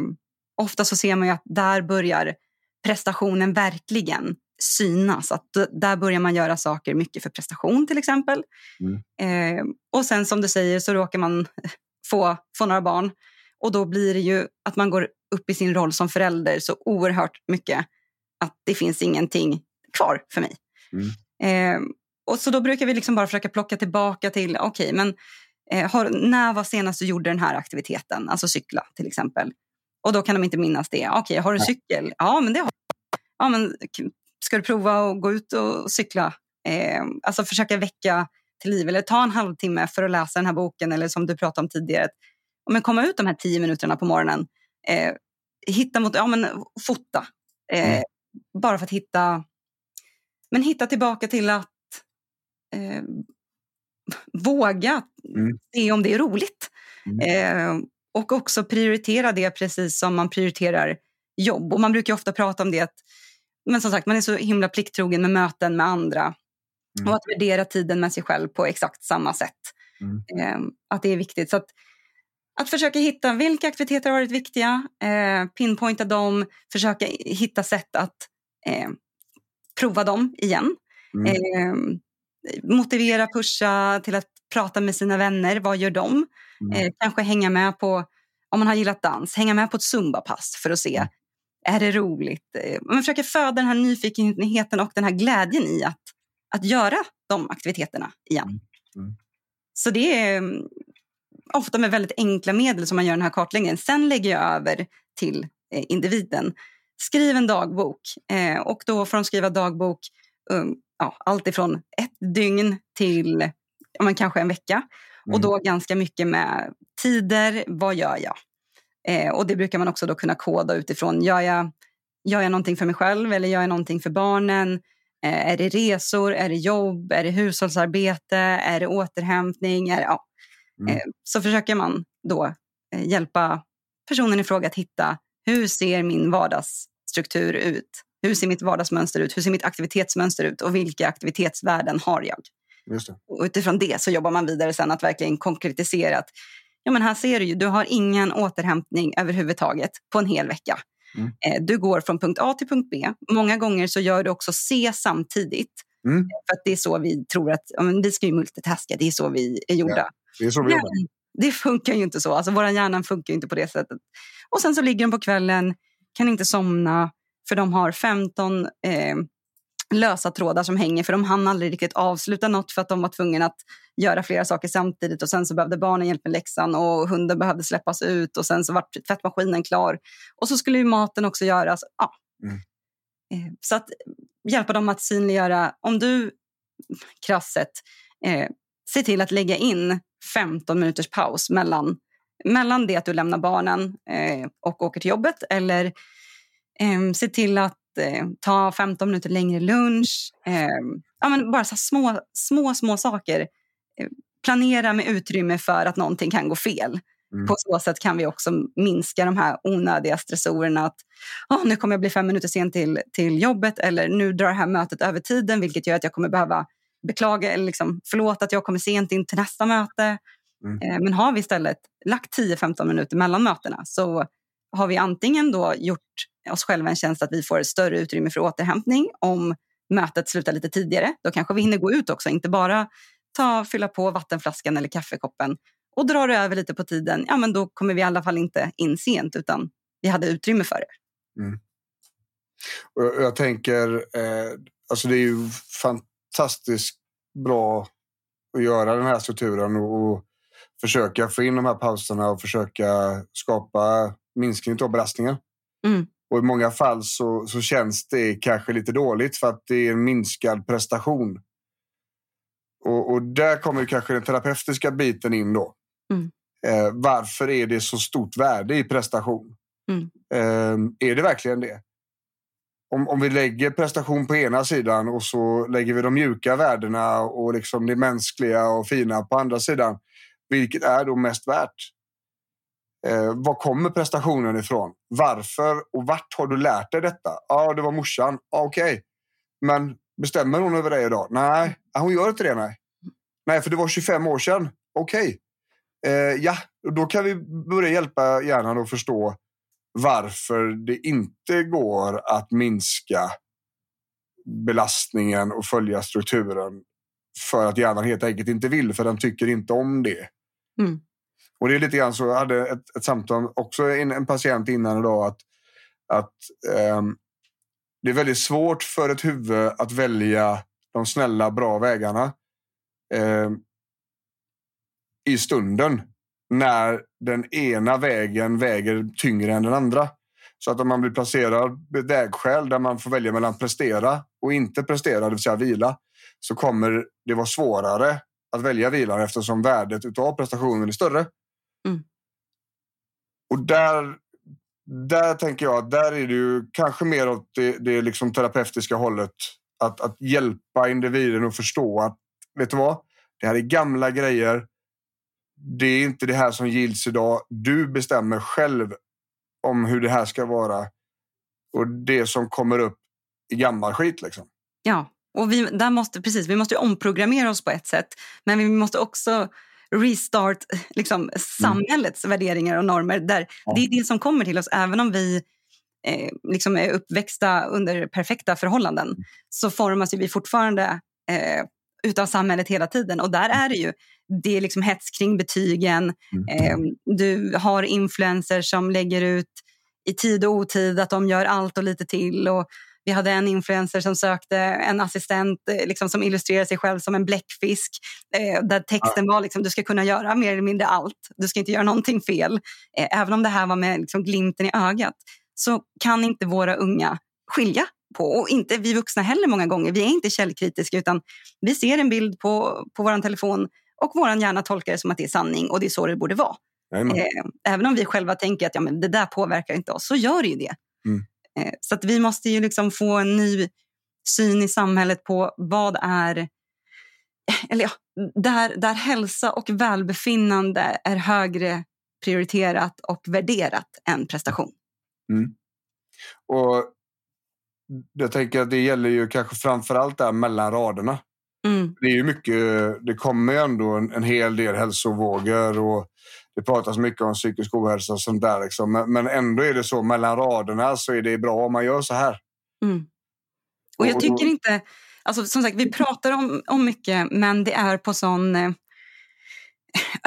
ofta så ser man ju att där börjar prestationen verkligen synas. Att där börjar man göra saker mycket för prestation till exempel. Mm. Eh, och sen som du säger så råkar man få, få några barn. Och då blir det ju att man går upp i sin roll som förälder så oerhört mycket att det finns ingenting kvar för mig. Mm. Eh, och så då brukar vi liksom bara försöka plocka tillbaka till, okej, okay, men eh, har, när var senast du gjorde den här aktiviteten? Alltså cykla till exempel. Och då kan de inte minnas det. Okej, okay, har du cykel? Ja, men det har Ja, men ska du prova att gå ut och cykla? Eh, alltså försöka väcka till liv eller ta en halvtimme för att läsa den här boken eller som du pratade om tidigare. Men komma ut de här tio minuterna på morgonen. Eh, hitta mot, ja men fota. Eh, mm. Bara för att hitta, men hitta tillbaka till att eh, våga Mm. se om det är roligt. Mm. Eh, och också prioritera det precis som man prioriterar jobb. Och man brukar ofta prata om det att men som sagt, man är så himla plikttrogen med möten med andra. Mm. Och att värdera tiden med sig själv på exakt samma sätt. Mm. Eh, att det är viktigt. Så att, att försöka hitta vilka aktiviteter har varit viktiga, eh, pinpointa dem, försöka hitta sätt att eh, prova dem igen. Mm. Eh, motivera, pusha till att prata med sina vänner. Vad gör de? Mm. Eh, kanske hänga med på, om man har gillat dans, hänga med på ett zumbapass för att se. Mm. Är det roligt? Eh, man försöker föda den här nyfikenheten och den här glädjen i att, att göra de aktiviteterna igen. Mm. Mm. Så det är mm, ofta med väldigt enkla medel som man gör den här kartläggningen. Sen lägger jag över till eh, individen. Skriv en dagbok eh, och då får de skriva dagbok um, ja, allt ifrån ett dygn till ja, men kanske en vecka. Och Mm. då ganska mycket med tider, vad gör jag? Eh, och det brukar man också då kunna koda utifrån, gör jag, gör jag någonting för mig själv eller gör jag någonting för barnen? Eh, är det resor, är det jobb, är det hushållsarbete, är det återhämtning? Är det, ja. Mm. eh, så försöker man då eh, hjälpa personen i fråga att hitta hur ser min vardagsstruktur ut? Hur ser mitt vardagsmönster ut? Hur ser mitt aktivitetsmönster ut? Och vilka aktivitetsvärden har jag? Just det. Och utifrån det så jobbar man vidare sen att verkligen konkretisera att ja, men här ser du ju, du har ingen återhämtning överhuvudtaget på en hel vecka. Mm. Eh, Du går från punkt A till punkt B. Många gånger så gör du också C samtidigt. Mm. För att det är så vi tror att, ja, men vi ska ju multitaska, det är så vi är gjorda. Ja, Det är så vi. Men det funkar ju inte så. Alltså, vår hjärna funkar ju inte på det sättet. Och sen så ligger de på kvällen, kan inte somna för de har 15 eh, lösa trådar som hänger för de hann aldrig riktigt avsluta något för att de var tvungna att göra flera saker samtidigt och sen så behövde barnen hjälp med läxan och hunden behövde släppas ut och sen så var tvättmaskinen klar. Och så skulle ju maten också göras. Ja. Mm. Eh, Så att hjälpa dem att synliggöra, om du krasst sett, eh, se till att lägga in 15 minuters paus mellan, mellan det att du lämnar barnen eh, och åker till jobbet eller eh, se till att eh, ta 15 minuter längre lunch. Eh, ja, men bara så små, små, små saker. Eh, planera med utrymme för att någonting kan gå fel. Mm. På så sätt kan vi också minska de här onödiga stressorerna. Att "Åh, nu kommer jag bli fem minuter sen till, till jobbet eller nu drar det här mötet över tiden vilket gör att jag kommer behöva beklaga eller liksom, förlåt att jag kommer sent in till nästa möte. Mm. Eh, Men har vi istället lagt 10-15 minuter mellan mötena så har vi antingen då gjort oss själva en tjänst att vi får större utrymme för återhämtning om mötet slutar lite tidigare. Då kanske vi hinner gå ut också, inte bara ta, fylla på vattenflaskan eller kaffekoppen. Och drar det över lite på tiden, ja men då kommer vi i alla fall inte in sent utan vi hade utrymme för det. Och jag, jag tänker, eh, alltså det är ju fantastiskt bra att göra den här strukturen och, och försöka få in de här pauserna och försöka skapa minskning av belastningen. Mm. Och i många fall så, så känns det kanske lite dåligt för att det är en minskad prestation. Och, och där kommer kanske den terapeutiska biten in då. Mm. Eh, varför är det så stort värde i prestation? Mm. Eh, är det verkligen det? Om, om vi lägger prestation på ena sidan och så lägger vi de mjuka värdena och liksom det mänskliga och fina på andra sidan. Vilket är då mest värt? Eh, var kommer prestationen ifrån? Varför och vart har du lärt dig detta? Ja, det var morsan. Ah, Okej. Men bestämmer hon över dig idag? Nej, hon gör inte det. Nej, nej för det var 25 år sedan. Okej. Eh, ja, då kan vi börja hjälpa hjärnan att förstå varför det inte går att minska belastningen och följa strukturen för att hjärnan helt enkelt inte vill, för den tycker inte om det. Mm. Och det är lite grann så, jag hade ett, ett samtal, också en, en patient innan idag, att, att um, det är väldigt svårt för ett huvud att välja de snälla, bra vägarna um, i stunden när den ena vägen väger tyngre än den andra. Så att om man blir placerad vid vägskäl där man får välja mellan prestera och inte prestera, det vill säga vila, så kommer det vara svårare att välja vilan eftersom värdet av prestationen är större. Mm. Och där, där tänker jag att där är det ju kanske mer åt det, det liksom terapeutiska hållet. Att, att hjälpa individen att förstå att vet du vad? Det här är gamla grejer. Det är inte det här som gills idag. Du bestämmer själv om hur det här ska vara. Och det som kommer upp i gammal skit liksom. Ja, och vi, där måste, precis, vi måste omprogrammera oss på ett sätt. Men vi måste också restart liksom, samhällets mm. värderingar och normer. Där ja. Det är det som kommer till oss, även om vi eh, liksom är uppväxta under perfekta förhållanden mm. så formas vi fortfarande eh, utav samhället hela tiden. Och där är det ju det är liksom hets kring betygen. Mm. Eh, du har influencers som lägger ut i tid och otid att de gör allt och lite till. Och vi hade en influencer som sökte en assistent eh, liksom, som illustrerar sig själv som en bläckfisk. Eh, där texten var liksom, du ska kunna göra mer eller mindre allt. Du ska inte göra någonting fel. Eh, även om det här var med liksom, glimten i ögat så kan inte våra unga skilja på, och inte vi vuxna heller många gånger. Vi är inte källkritiska utan vi ser en bild på, på vår telefon och vår hjärna tolkar det som att det är sanning och det är så det borde vara. Eh, även om vi själva tänker att ja, men det där påverkar inte oss, så gör det ju det. Mm. Eh, så att vi måste ju liksom få en ny syn i samhället på vad är eller ja, där, där hälsa och välbefinnande är högre prioriterat och värderat än prestation. Mm. Och jag tänker att det gäller ju kanske framför allt där mellan raderna. Mm. Det är ju mycket, det kommer ju ändå en, en hel del hälsovågor och det pratas mycket om psykisk ohälsa och sånt där. Liksom. Men, men, ändå är det så mellan raderna så är det bra om man gör så här. Mm. Och jag tycker inte, alltså som sagt vi pratar om, om mycket men det är på sån eh,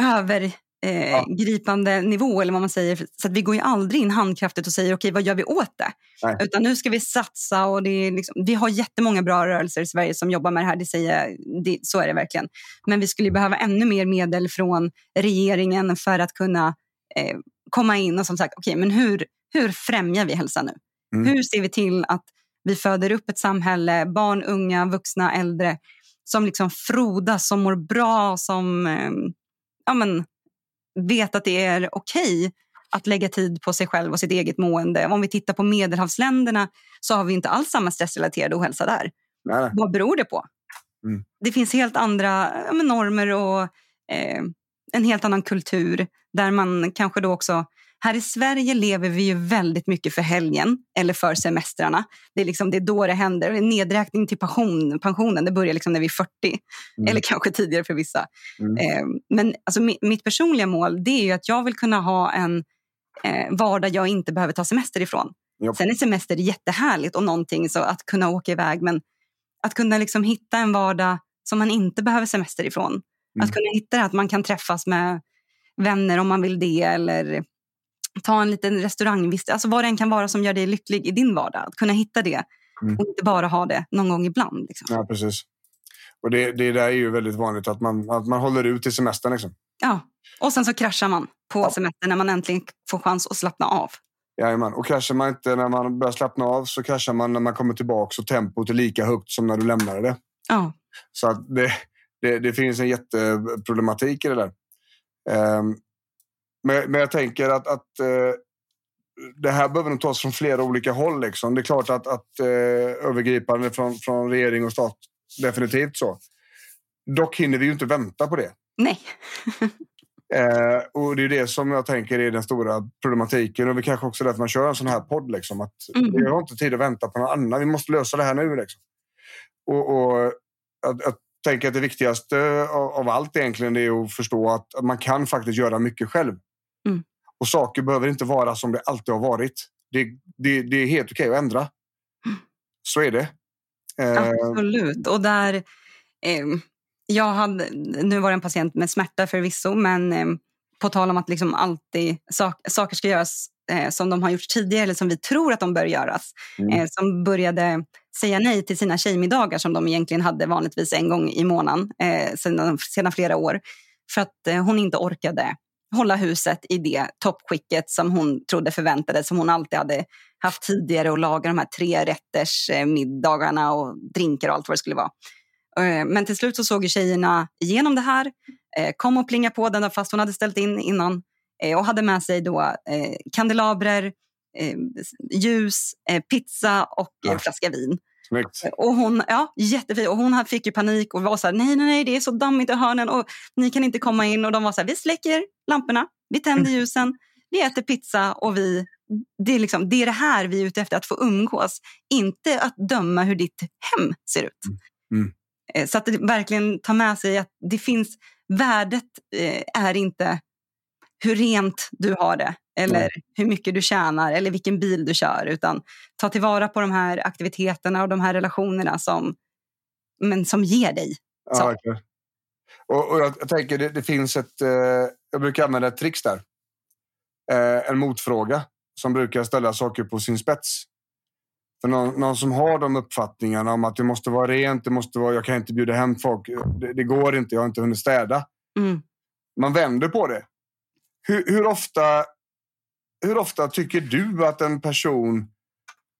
över eh, ja. gripande nivå eller vad man säger. Så att vi går ju aldrig in handkraftigt och säger okej, okay, vad gör vi åt det? Nej. Utan nu ska vi satsa och det liksom, vi har jättemånga bra rörelser i Sverige som jobbar med det här. Det säger, det, så är det verkligen. Men vi skulle behöva ännu mer medel från regeringen för att kunna eh, komma in och som sagt, okej, okay, men hur, hur främjar vi hälsa nu? Mm. Hur ser vi till att vi föder upp ett samhälle, barn, unga, vuxna, äldre som liksom frodas, som mår bra, som eh, ja, men, vet att det är okej okay att lägga tid på sig själv och sitt eget mående. Om vi tittar på medelhavsländerna så har vi inte alls samma stressrelaterade ohälsa där. Nej. Vad beror det på? Mm. Det finns helt andra normer och eh, en helt annan kultur där man kanske då också här i Sverige lever vi ju väldigt mycket för helgen eller för semestrarna. Det är, liksom, det är då det händer. Nedräkning till pension, pensionen det börjar liksom när vi är 40, mm. eller kanske tidigare för vissa. Mm. Eh, men alltså, mitt personliga mål det är ju att jag vill kunna ha en eh, vardag jag inte behöver ta semester ifrån. Yep. Sen är semester jättehärligt och någonting så att kunna åka iväg men att kunna liksom hitta en vardag som man inte behöver semester ifrån. Mm. Att kunna hitta det att man kan träffas med vänner om man vill det eller ta en liten restaurangvistelse, alltså vad det än kan vara som gör dig lycklig i din vardag. Att kunna hitta det mm. och inte bara ha det någon gång ibland. Liksom. Ja, precis. Och det, det där är ju väldigt vanligt att man, att man håller ut till semestern. Liksom. Ja, och sen så kraschar man på ja. semestern när man äntligen får chans att slappna av. Jajamän, och kraschar man inte när man börjar slappna av så kraschar man när man kommer tillbaka och tempot är lika högt som när du lämnade det. Ja. Så att det, det, det finns en jätteproblematik i det där. Um, men, men jag tänker att, att eh, det här behöver nog tas från flera olika håll. Liksom. Det är klart att, att eh, övergripande från, från regering och stat, definitivt så. Dock hinner vi ju inte vänta på det. Nej. eh, och det är det som jag tänker är den stora problematiken. Och vi kanske också därför man kör en sån här podd. Liksom, att mm. Vi har inte tid att vänta på någon annan. Vi måste lösa det här nu. Liksom. Och, och att, att tänker att det viktigaste av, allt egentligen är att förstå att man kan faktiskt göra mycket själv. Och saker behöver inte vara som det alltid har varit. Det, det, det är helt okej att ändra. Så är det. Eh, Absolut. Och där... Eh, jag hade, nu var det en patient med smärta förvisso, men eh, på tal om att liksom alltid sak, saker ska göras eh, som de har gjort tidigare eller som vi tror att de bör göras. Mm. Eh, som började säga nej till sina tjejmiddagar som de egentligen hade vanligtvis en gång i månaden eh, sedan, sedan flera år. För att eh, hon inte orkade hålla huset i det toppskicket som hon trodde förväntades, som hon alltid hade haft tidigare och laga de här tre rätters eh, middagarna och drinkar och allt vad det skulle vara. Eh, men till slut så såg ju tjejerna igenom det här, eh, kom och plingade på den fast hon hade ställt in innan och hade med sig då kandelabrer, ljus, pizza och ja. flaska vin. Snyggt. Och hon, ja, jättefin. Och hon fick ju panik och var så här, nej, nej, nej, det är så dammigt i hörnen och ni kan inte komma in. Och de var så här, vi släcker lamporna, vi tänder ljusen, vi äter pizza och vi... Det är, liksom, det är det här vi är ute efter, att få umgås. Inte att döma hur ditt hem ser ut. Mm. Eh, Så att verkligen tar med sig att det finns... Värdet eh, är inte hur rent du har det eller hur mycket du tjänar eller vilken bil du kör. Utan ta tillvara på de här aktiviteterna och de här relationerna som, men som ger dig. Ja, Så. verkligen. Och, och jag, jag tänker, det, det finns ett... Eh, jag brukar använda ett trix där. Eh, en motfråga som brukar ställa saker på sin spets. För någon, någon som har de uppfattningarna om att det måste vara rent, det måste vara, jag kan inte bjuda hem folk, det, det går inte, jag har inte hunnit städa. Mm. Man vänder på det. Hur, hur, ofta, hur ofta tycker du att en person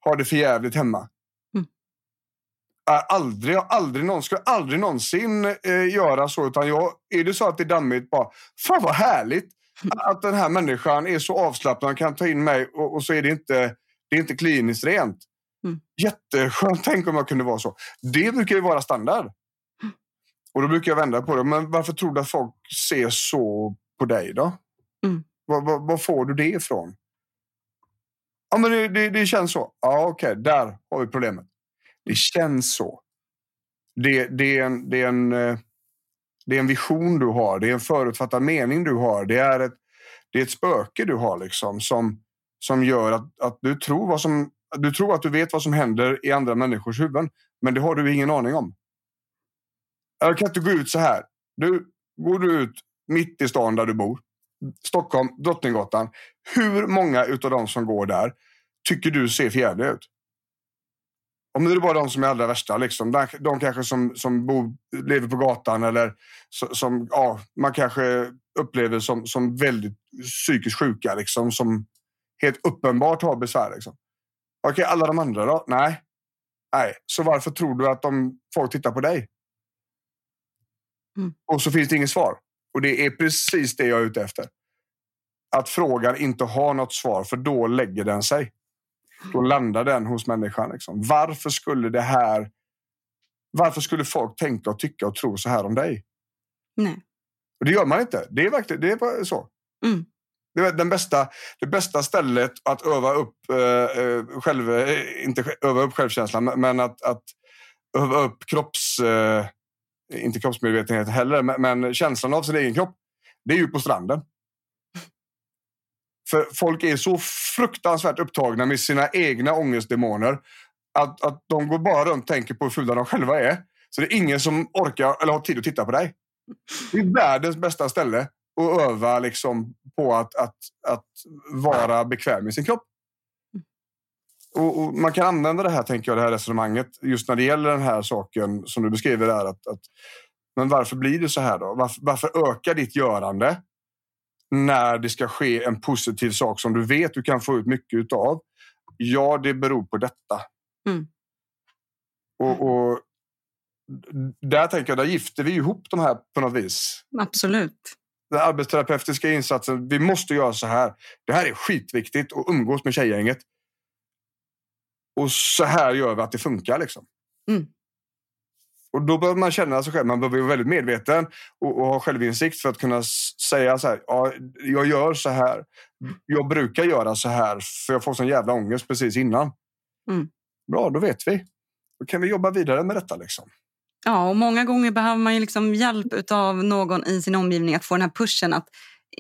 har det för jävligt hemma? Mm. Aldrig, aldrig någon skulle aldrig någonsin eh, göra så. Utan jag, är det så att det är dammigt, bara fan vad härligt att den här människan är så avslappnad och kan ta in mig och, och så är det inte, det är inte kliniskt rent. Mm. Jätteskönt, tänk om jag kunde vara så. Det brukar ju vara standard. Och då brukar jag vända på det. Men varför tror du att folk ser så på dig då? Mm. Var, var, var får du det ifrån? Ja, men det, det, det känns så. Ja, okej, där har vi problemet. Det känns så. Det, det, är en, det, är en, eh, det är en vision du har. Det är en förutfattad mening du har. Det är ett, det är ett spöke du har liksom som, som gör att, att du, tror vad som, du tror att du vet vad som händer i andra människors huvuden. Men det har du ingen aning om. Jag kan inte gå ut så här. Du, går du ut mitt i stan där du bor, Stockholm, Drottninggatan. Hur många utav de som går där tycker du ser förjävliga ut? Om det är bara de som är allra värsta, liksom. de, de kanske som, som bor, lever på gatan eller som ja, man kanske upplever som, som väldigt psykiskt sjuka, liksom, som helt uppenbart har besvär. Liksom. Okej, alla de andra då? Nej. Nej, så varför tror du att de, folk tittar på dig? Mm. Och så finns det inget svar. Och det är precis det jag är ute efter. Att frågan inte har något svar, för då lägger den sig. Då landar den hos människan. Liksom. Varför skulle det här... Varför skulle folk tänka och tycka och tro så här om dig? Nej. Och det gör man inte. Det är verkligen det är bara så. Mm. Det är den bästa, det bästa stället att öva upp, eh, eh, själv, eh, inte öva upp självkänslan, men- men att, att öva upp kropps... Eh, inte kroppsmedvetenhet heller, men, men känslan av sin egen kropp. Det är ju på stranden. För folk är så fruktansvärt upptagna med sina egna ångestdemoner att, att de går bara runt och tänker på hur fula de själva är. Så det är ingen som orkar eller har tid att titta på dig. Det är världens bästa ställe att öva liksom på att, att, att vara bekväm i sin kropp. Och, och man kan använda det här, tänker jag, det här resonemanget just när det gäller den här saken som du beskriver där. Att, att, men varför blir det så här då? Varför, varför ökar ditt görande när det ska ske en positiv sak som du vet du kan få ut mycket utav? Ja, det beror på detta. Mm. Och, och där tänker jag, där gifter vi ihop de här på något vis Absolut. den arbetsterapeutiska insatsen. Vi måste göra så här. Det här är skitviktigt att umgås med tjejgänget. Och så här gör vi att det funkar. Liksom. Mm. Och då behöver man känna sig själv. Man behöver vara väldigt medveten och, och ha självinsikt för att kunna säga så här. Ja, jag gör så här. Jag brukar göra så här för jag får sån jävla ångest precis innan. Mm. Bra, då vet vi. Då kan vi jobba vidare med detta. Liksom. Ja, och många gånger behöver man ju liksom hjälp av någon i sin omgivning att få den här pushen. Att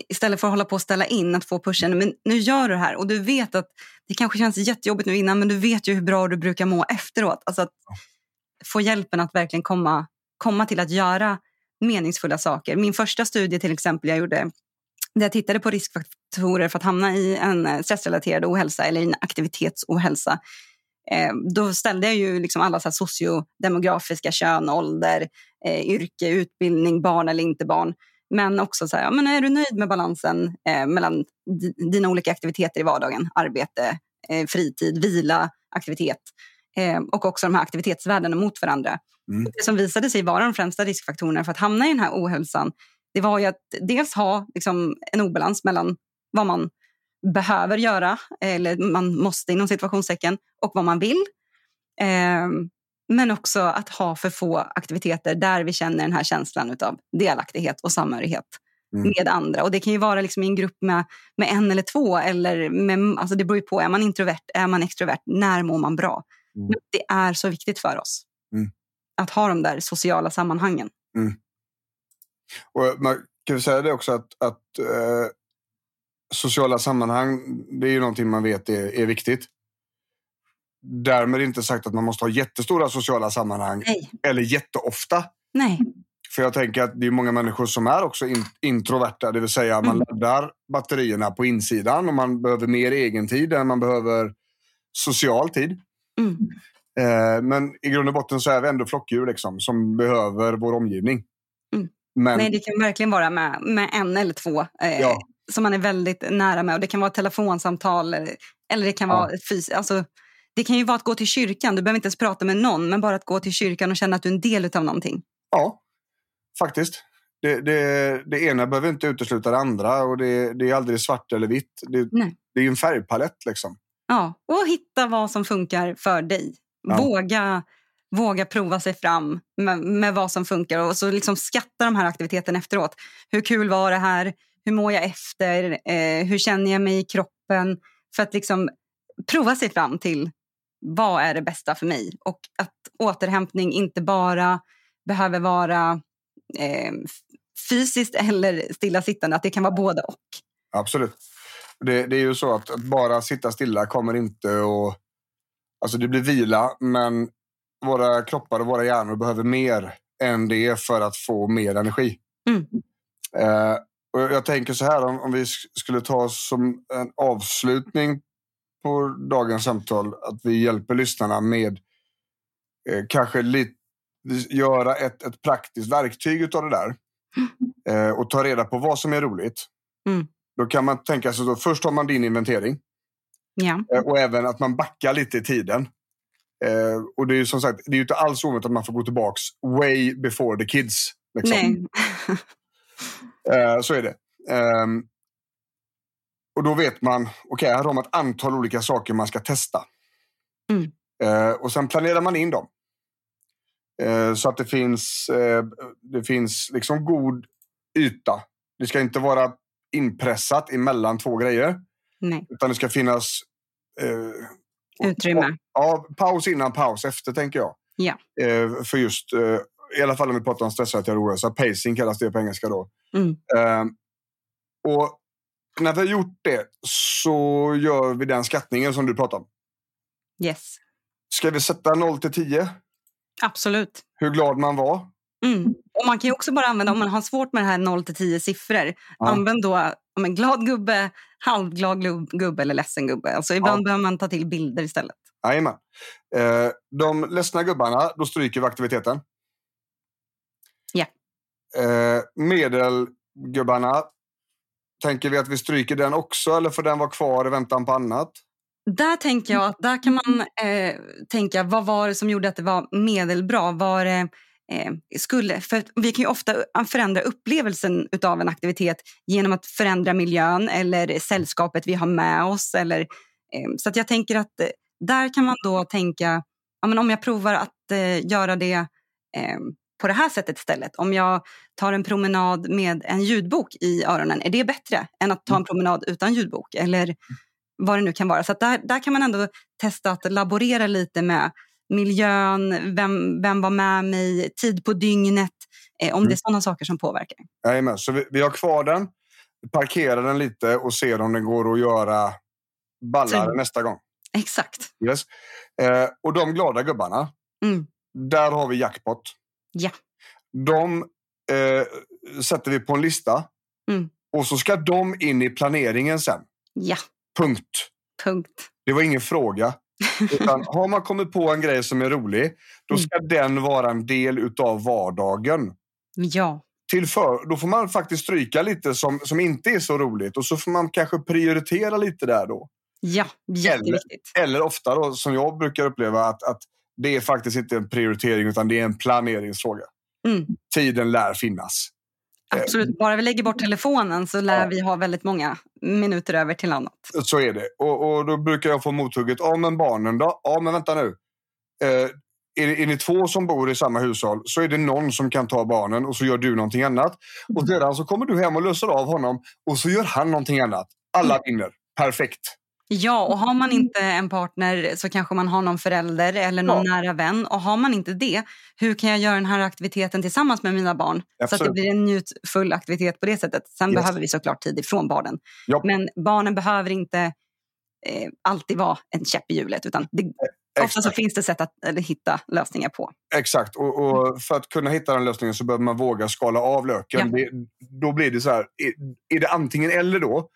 istället för att hålla på och ställa in, att få pushen. Men nu gör du det här och du vet att det kanske känns jättejobbigt nu innan men du vet ju hur bra du brukar må efteråt. Alltså att få hjälpen att verkligen komma, komma till att göra meningsfulla saker. Min första studie till exempel jag gjorde där jag tittade på riskfaktorer för att hamna i en eh, stressrelaterad ohälsa eller i en aktivitetsohälsa. Eh, då ställde jag ju liksom alla så sociodemografiska kön, ålder, eh, yrke, utbildning, barn eller inte barn. Men också så här, ja, men är du nöjd med balansen eh, mellan di- dina olika aktiviteter i vardagen? Arbete, eh, fritid, vila, aktivitet. Eh, och också de här aktivitetsvärdena mot varandra. Mm. Det som visade sig vara de främsta riskfaktorerna för att hamna i den här ohälsan, det var ju att dels ha liksom, en obalans mellan vad man behöver göra, eller man måste inom situationstecken, och vad man vill. Men också att ha för få aktiviteter där vi känner den här känslan av delaktighet och samhörighet Mm. med andra. Och Det kan ju vara liksom i en grupp med, med en eller två. Eller med, alltså det beror ju på. Är man introvert? Är man extrovert? När mår man bra? Mm. Men det är så viktigt för oss Mm. att ha de där sociala sammanhangen. Och man kan säga det också att, att eh, sociala sammanhang, det är ju någonting man vet är, är viktigt. Därmed inte sagt att man måste ha jättestora sociala sammanhang Nej. eller jätteofta. Nej. För jag tänker att det är många människor som är också in, introverta, det vill säga man Mm. laddar batterierna på insidan och man behöver mer egen tid än man behöver social tid. Mm. Eh, men i grund och botten så är vi ändå flockdjur liksom, som behöver vår omgivning. Mm. Men, Nej, det kan verkligen vara med, med en eller två eh, Ja. som man är väldigt nära med. Och Det kan vara telefonsamtal eller, eller det kan Ja. vara fys- alltså, Det kan ju vara att gå till kyrkan. Du behöver inte ens prata med någon, men bara att gå till kyrkan och känna att du är en del av någonting. Ja, faktiskt. Det, det, det ena behöver inte utesluta det andra och det, det är aldrig svart eller vitt. Det, Nej. det är ju en färgpalett liksom. Ja, och hitta vad som funkar för dig. Ja. Våga, våga prova sig fram med, med vad som funkar och så liksom skatta de här aktiviteterna efteråt. Hur kul var det här? Hur mår jag efter? Eh, hur känner jag mig i kroppen? För att liksom prova sig fram till vad är det bästa för mig? Och att återhämtning inte bara behöver vara eh, fysiskt eller stillasittande, att det kan vara både och. Absolut. Det, det är ju så att, att bara sitta stilla kommer inte att... Alltså det blir vila, men våra kroppar och våra hjärnor behöver mer än det för att få mer energi. Mm. Eh, och jag tänker så här, om, om vi sk- skulle ta som en avslutning på dagens samtal, att vi hjälper lyssnarna med eh, kanske lite, göra ett, ett praktiskt verktyg utav det där. Eh, och ta reda på vad som är roligt. Mm. Då kan man tänka sig, då, först har man din inventering Ja. eh, och även att man backar lite i tiden. Eh, och det är ju som sagt, det är ju inte alls ovanligt att man får gå tillbaks way before the kids. Liksom. Nej. Eh, så är det. Ehm, och då vet man, okej, här har man ett antal olika saker man ska testa. Mm. Eh, och sen planerar man in dem. Eh, så att det finns, eh, det finns liksom god yta. Det ska inte vara inpressat emellan två grejer. Nej. Utan det ska finnas eh, Utrymme. Ja, paus innan, paus efter tänker jag. Ja. Eh, för just, eh, i alla fall om vi pratar om stressrelaterad ohälsa, pacing kallas det på engelska då. Mm. Och när vi har gjort det så gör vi den skattningen som du pratar om. Yes. Ska vi sätta 0 till 10? Absolut. Hur glad man var? Mm. Och man kan ju också bara använda, om man har svårt med det här 0 till 10 siffror, Ja. använd då om en glad gubbe, halvglad gubbe eller ledsen gubbe. Alltså ibland Ja. behöver man ta till bilder istället. Jajamän. Eh, de ledsna gubbarna, då stryker vi aktiviteten. Ja. Eh, medelgubbarna, tänker vi att vi stryker den också eller får den vara kvar i väntan på annat? Där tänker jag att där kan man eh, tänka, vad var det som gjorde att det var medelbra? Var det, eh, skulle, för vi kan ju ofta förändra upplevelsen av en aktivitet genom att förändra miljön eller sällskapet vi har med oss. Eller, eh, så att jag tänker att eh, där kan man då tänka, ja, men om jag provar att eh, göra det eh, på det här sättet istället. Om jag tar en promenad med en ljudbok i öronen, är det bättre än att ta en promenad utan ljudbok? Eller vad det nu kan vara. Så där, där kan man ändå testa att laborera lite med miljön, vem, vem var med mig, tid på dygnet, eh, om Mm. det är sådana saker som påverkar. Jajamän, så vi, vi har kvar den, parkerar den lite och ser om den går att göra ballare Så- nästa gång. Exakt. Yes. Eh, och de glada gubbarna, Mm. där har vi jackpot. Ja. De eh, sätter vi på en lista Mm. och så ska de in i planeringen sen. Ja, Punkt. punkt. Det var ingen fråga. Utan har man kommit på en grej som är rolig, då Mm. ska den vara en del utav vardagen. Ja, Till för, då får man faktiskt stryka lite som, som inte är så roligt och så får man kanske prioritera lite där då. ja, jätteviktigt. Eller ofta då, som jag brukar uppleva, att, att det är faktiskt inte en prioritering utan det är en planeringsfråga. Mm. Tiden lär finnas. Absolut. Bara vi lägger bort telefonen så lär Ja. vi ha väldigt många minuter över till annat. Så är det. Och, och då brukar jag få mothugget. Ja, men barnen då? Ja, men vänta nu. Eh, är, är ni två som bor i samma hushåll så är det någon som kan ta barnen och så gör du någonting annat. Och sedan så kommer du hem och löser av honom och så gör han någonting annat. Alla vinner. Perfekt. Ja, och har man inte en partner så kanske man har någon förälder eller någon Ja. nära vän. Och har man inte det, hur kan jag göra den här aktiviteten tillsammans med mina barn? Så att det Absolut. blir en njutfull aktivitet på det sättet. Sen Yes. behöver vi såklart tid ifrån barnen. Ja. Men barnen behöver inte eh, alltid vara en käpp i hjulet. Utan det, ofta så finns det sätt att eller, hitta lösningar på. Exakt. Och, och för att kunna hitta den lösningen så behöver man våga skala av löken. Ja. Det, då blir det så här, är, är det antingen eller då,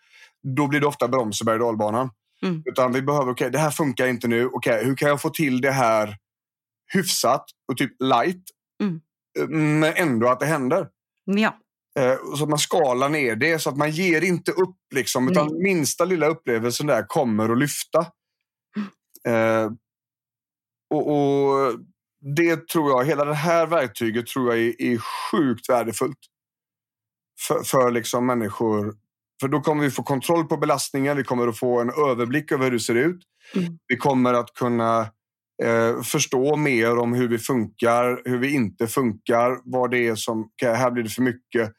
då blir det ofta broms och berg och dalbanan. Mm. Utan vi behöver, okej, det här funkar inte nu. Okej, hur kan jag få till det här hyfsat och typ light, Mm. eh, men ändå att det händer? Men ja, Eh, Så att man skalar ner det så att man ger inte upp. Liksom, utan minsta lilla upplevelsen där kommer att lyfta. Eh, och, och Det tror jag, hela det här verktyget tror jag är, är sjukt värdefullt. För, för liksom människor. För då kommer vi få kontroll på belastningen. Vi kommer att få en överblick över hur det ser ut. Mm. Vi kommer att kunna eh, förstå mer om hur vi funkar, hur vi inte funkar, vad det är som, här blir det för mycket.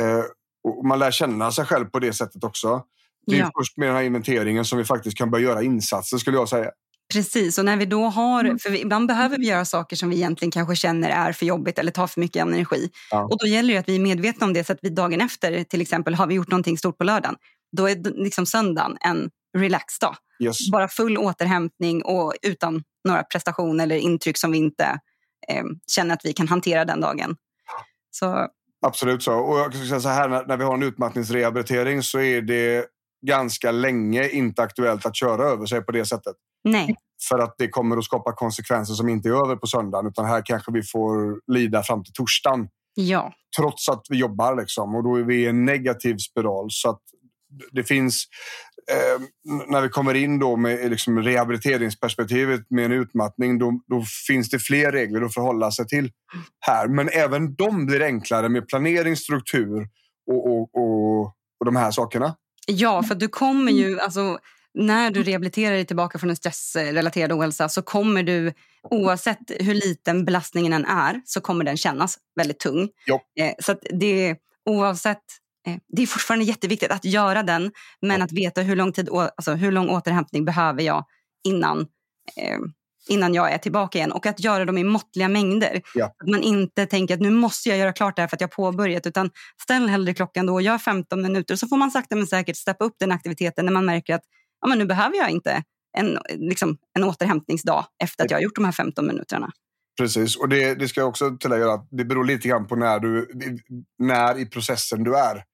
Eh, och man lär känna sig själv på det sättet också. Det är Ja. först med den här inventeringen som vi faktiskt kan börja göra insatser skulle jag säga. Precis. Och när vi då har, Mm. för vi, ibland behöver vi göra saker som vi egentligen kanske känner är för jobbigt eller tar för mycket energi. Ja. Och då gäller det att vi är medvetna om det så att vi dagen efter, till exempel har vi gjort någonting stort på lördagen, då är liksom söndagen en relaxdag. Yes. Bara full återhämtning och utan några prestationer eller intryck som vi inte eh, känner att vi kan hantera den dagen. Så Absolut så. Och jag säga så här, när, när vi har en utmattningsrehabilitering så är det ganska länge inte aktuellt att köra över sig på det sättet. Nej, För att det kommer att skapa konsekvenser som inte är över på söndagen. Utan här kanske vi får lida fram till torsdagen. ja, Trots att vi jobbar. Liksom. Och då är vi i en negativ spiral. Så att det finns... Eh, när vi kommer in då med liksom rehabiliteringsperspektivet med en utmattning. Då, då finns det fler regler att förhålla sig till här. Men även de blir enklare med planering, struktur och, och, och, och de här sakerna. ja, för du kommer ju, alltså, när du rehabiliterar dig tillbaka från en stressrelaterad ohälsa så kommer du, oavsett hur liten belastningen än är, så kommer den kännas väldigt tung. Eh, så det, oavsett, eh, det är fortfarande jätteviktigt att göra den, men Ja. att veta hur lång, tid, alltså, hur lång återhämtning behöver jag innan, eh, innan jag är tillbaka igen. Och att göra dem i måttliga mängder. Ja. Att man inte tänker att nu måste jag göra klart det här för att jag har påbörjat, utan ställ hellre klockan då och gör 15 minuter. Så får man sakta men säkert steppa upp den aktiviteten när man märker att ja, men nu behöver jag inte en, liksom, en återhämtningsdag efter att jag har gjort de här 15 minuterna. Precis, och det, det ska jag också tillägga att det beror lite grann på när, du, när i processen du är.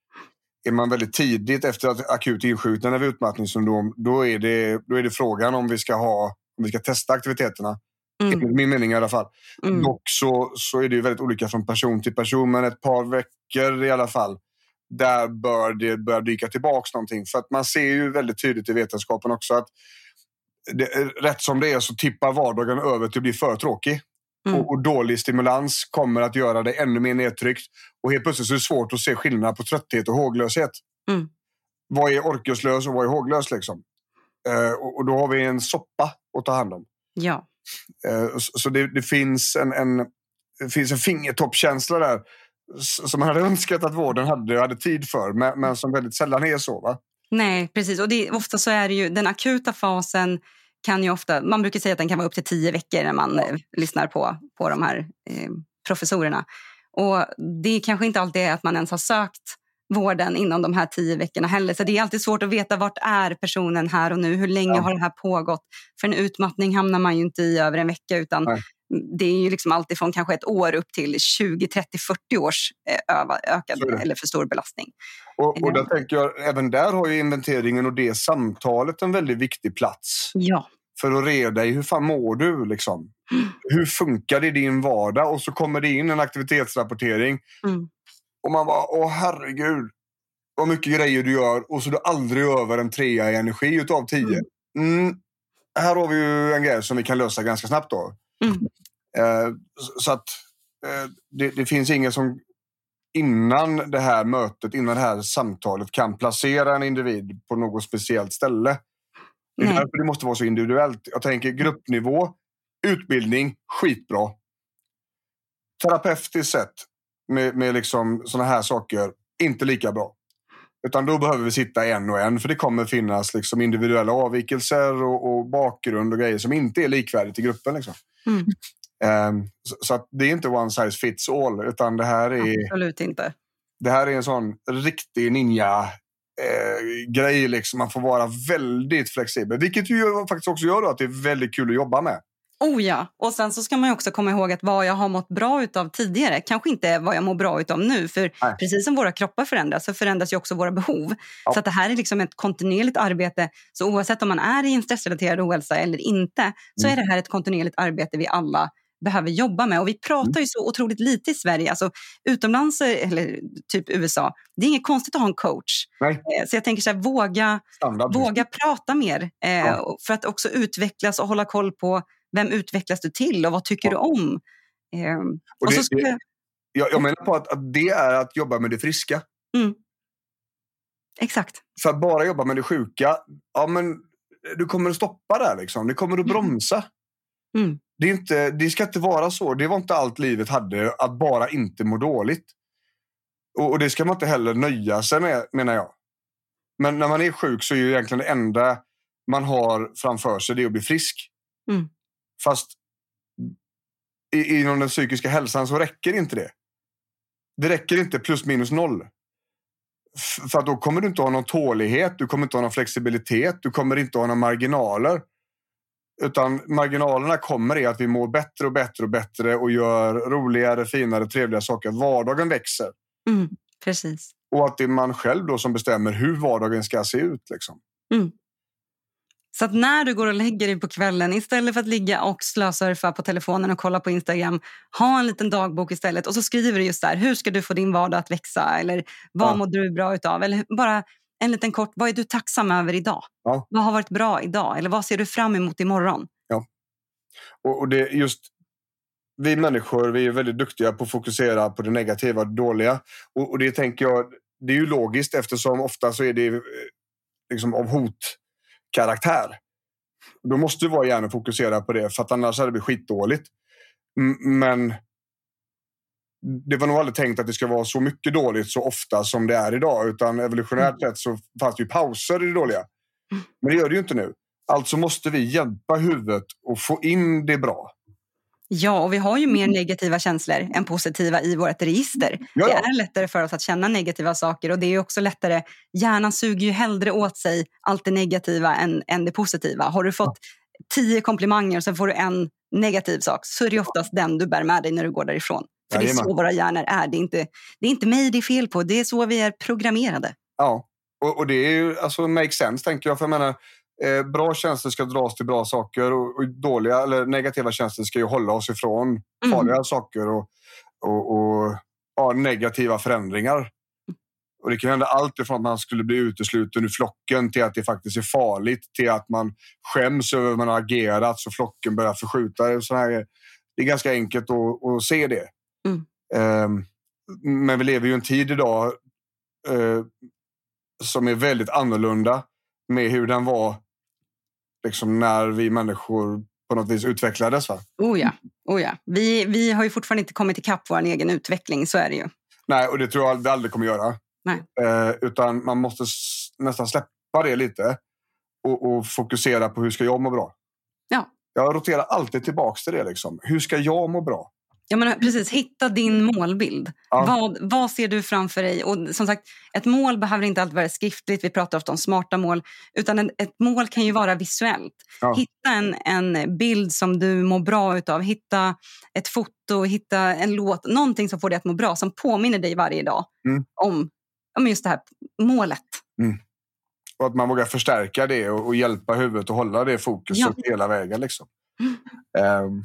Är man väldigt tidigt efter ett akut insjuknande vid utmattningssyndrom, då är, det, då är det frågan om vi ska, ha, om vi ska testa aktiviteterna. Mm. Enligt min mening i alla fall. Mm. Dock så, så är det ju väldigt olika från person till person, men ett par veckor i alla fall. Där bör det börja dyka tillbaks någonting. För att man ser ju väldigt tydligt i vetenskapen också att det, rätt som det är så tippar vardagen över till att bli för tråkig. Mm. Och, och dålig stimulans kommer att göra dig ännu mer nedtryckt. Och helt plötsligt så är det svårt att se skillnad på trötthet och håglöshet. Mm. Vad är orkeslös och vad är håglös liksom? Eh, och, och då har vi en soppa att ta hand om. Ja. Eh, så så det, det finns en, en, det finns en fingertoppkänsla där som man hade önskat att vården hade, hade tid för, men, men som väldigt sällan är så. Va? Nej, precis. Och det, ofta så är det ju den akuta fasen kan ju ofta, man brukar säga att den kan vara upp till tio veckor när man eh, lyssnar på, på de här eh, professorerna. Och det kanske inte alltid är att man ens har sökt vården inom de här tio veckorna heller. Så det är alltid svårt att veta vart är personen här och nu. Hur länge Ja. har det här pågått? För en utmattning hamnar man ju inte i över en vecka utan Nej. Det är ju liksom alltid från kanske ett år upp till 20, 30, 40 års eh, ökad eller för stor belastning. Och, och där tänker jag, även där har ju inventeringen och det samtalet en väldigt viktig plats. Ja. För att reda i hur fan mår du? Liksom? Hur funkar det i din vardag? Och så kommer det in en aktivitetsrapportering. Mm. Och man bara, åh herregud. Vad mycket grejer du gör och så är du aldrig över en trea i energi utav tio. Mm. Här har vi ju en grej som vi kan lösa ganska snabbt då. Mm. Eh, så- att eh, det, det finns ingen som innan det här mötet, innan det här samtalet kan placera en individ på något speciellt ställe. Det är Nej. därför det måste vara så individuellt. Jag tänker gruppnivå Utbildning, skitbra. Terapeutiskt sett, med, med liksom sådana här saker, inte lika bra. Utan då behöver vi sitta en och en, för det kommer finnas liksom individuella avvikelser och, och bakgrund och grejer som inte är likvärdigt i gruppen. Liksom. Mm. Um, så, så det är inte one size fits all, utan det här är... Absolut inte. Det här är en sån riktig ninja eh, grej. Liksom. Man får vara väldigt flexibel. Vilket ju faktiskt också gör att det är väldigt kul att jobba med. Oh ja, och sen så ska man också komma ihåg att vad jag har mått bra utav tidigare kanske inte är vad jag mår bra utav nu. För Nej. precis som våra kroppar förändras så förändras ju också våra behov. Ja. Så att det här är liksom ett kontinuerligt arbete. Så oavsett om man är i en stressrelaterad ohälsa eller inte så mm. är det här ett kontinuerligt arbete vi alla behöver jobba med. Och vi pratar mm. ju så otroligt lite i Sverige. Alltså, utomlands, eller typ USA, det är inget konstigt att ha en coach. Nej. Eh, så jag tänker så här, våga, våga prata mer. Eh, ja. För att också utvecklas och hålla koll på vem utvecklas du till och vad tycker du om? Eh, och och det, jag, jag, menar på att, att, det är att jobba med det friska. Mm. Exakt. För att bara jobba med det sjuka, ja men du kommer att stoppa där liksom. Du kommer att bromsa. Mm. Det, är inte, det ska inte vara så. Det var inte allt livet hade, att bara inte må dåligt. Och, och det ska man inte heller nöja sig med, menar jag. Men när man är sjuk så är ju egentligen det enda man har framför sig det att bli frisk. Mm. Fast i, inom den psykiska hälsan så räcker inte det. Det räcker inte plus minus noll. För då kommer du inte ha någon tålighet, du kommer inte ha någon flexibilitet, du kommer inte ha några marginaler. Utan marginalerna kommer i att vi mår bättre och bättre och bättre och gör roligare, finare, trevliga saker. Vardagen växer. Mm, precis. Och att det är man själv då som bestämmer hur vardagen ska se ut. Liksom. Mm. Så att när du går och lägger dig på kvällen, istället för att ligga och slösurfa på telefonen och kolla på Instagram, ha en liten dagbok istället och så skriver du just där, hur ska du få din vardag att växa? Eller vad ja. mår du bra utav? Eller bara en liten kort, vad är du tacksam över idag? Ja. Vad har varit bra idag? Eller vad ser du fram emot imorgon? Ja. Och, och det just vi människor vi är väldigt duktiga på att fokusera på det negativa och det dåliga. Och, och det tänker jag, det är ju logiskt eftersom ofta så är det eh, liksom av hotkaraktär. Då måste vara gärna fokusera på det för att annars hade det blivit skitdåligt. Men det var nog aldrig tänkt att det ska vara så mycket dåligt så ofta som det är idag. Utan evolutionärt mm. sett så fanns det ju pauser i det dåliga. Men det gör det ju inte nu. Alltså måste vi hjälpa huvudet och få in det bra. Ja, och vi har ju mer negativa känslor än positiva i vårt register. Ja. Det är lättare för oss att känna negativa saker och det är också lättare. Hjärnan suger ju hellre åt sig allt det negativa än, än det positiva. Har du fått tio komplimanger och sen får du en negativ sak så är det oftast den du bär med dig när du går därifrån. För det är så våra hjärnor är. Det är, inte, det är inte mig det är fel på, det är så vi är programmerade. Ja, och, och det är ju alltså make sense tänker jag. För jag menar, eh, bra känslor ska dras till bra saker och, och, dåliga eller negativa känslor ska ju hålla oss ifrån mm. farliga saker och, och, och ja, negativa förändringar. Och Det kan hända allt ifrån att man skulle bli utesluten ur flocken till att det faktiskt är farligt till att man skäms över att man har agerat så flocken börjar förskjuta. Så här, det är ganska enkelt att, att se det. Mm. Um, men vi lever ju en tid idag uh, som är väldigt annorlunda med hur den var liksom när vi människor på något vis utvecklades. Va? Oh ja. Oh ja. Vi, vi har ju fortfarande inte kommit ikapp vår egen utveckling, så är det ju. Nej, och det tror jag vi aldrig kommer göra. Nej. Uh, utan man måste nästan släppa det lite och, och, fokusera på hur ska jag må bra. Ja. Jag roterar alltid tillbaka till det. Liksom. Hur ska jag må bra? Ja, men precis, hitta din målbild. Ja. Vad, vad ser du framför dig? Och som sagt, ett mål behöver inte alltid vara skriftligt. Vi pratar ofta om smarta mål. Utan en, ett mål kan ju vara visuellt. Ja. Hitta en, en bild som du mår bra utav. Hitta ett foto, hitta en låt. Någonting som får dig att må bra, som påminner dig varje dag mm. om, om just det här målet. Mm. Och att man vågar förstärka det och, och hjälpa huvudet att hålla det fokuset ja. hela vägen. Liksom. Mm. Um.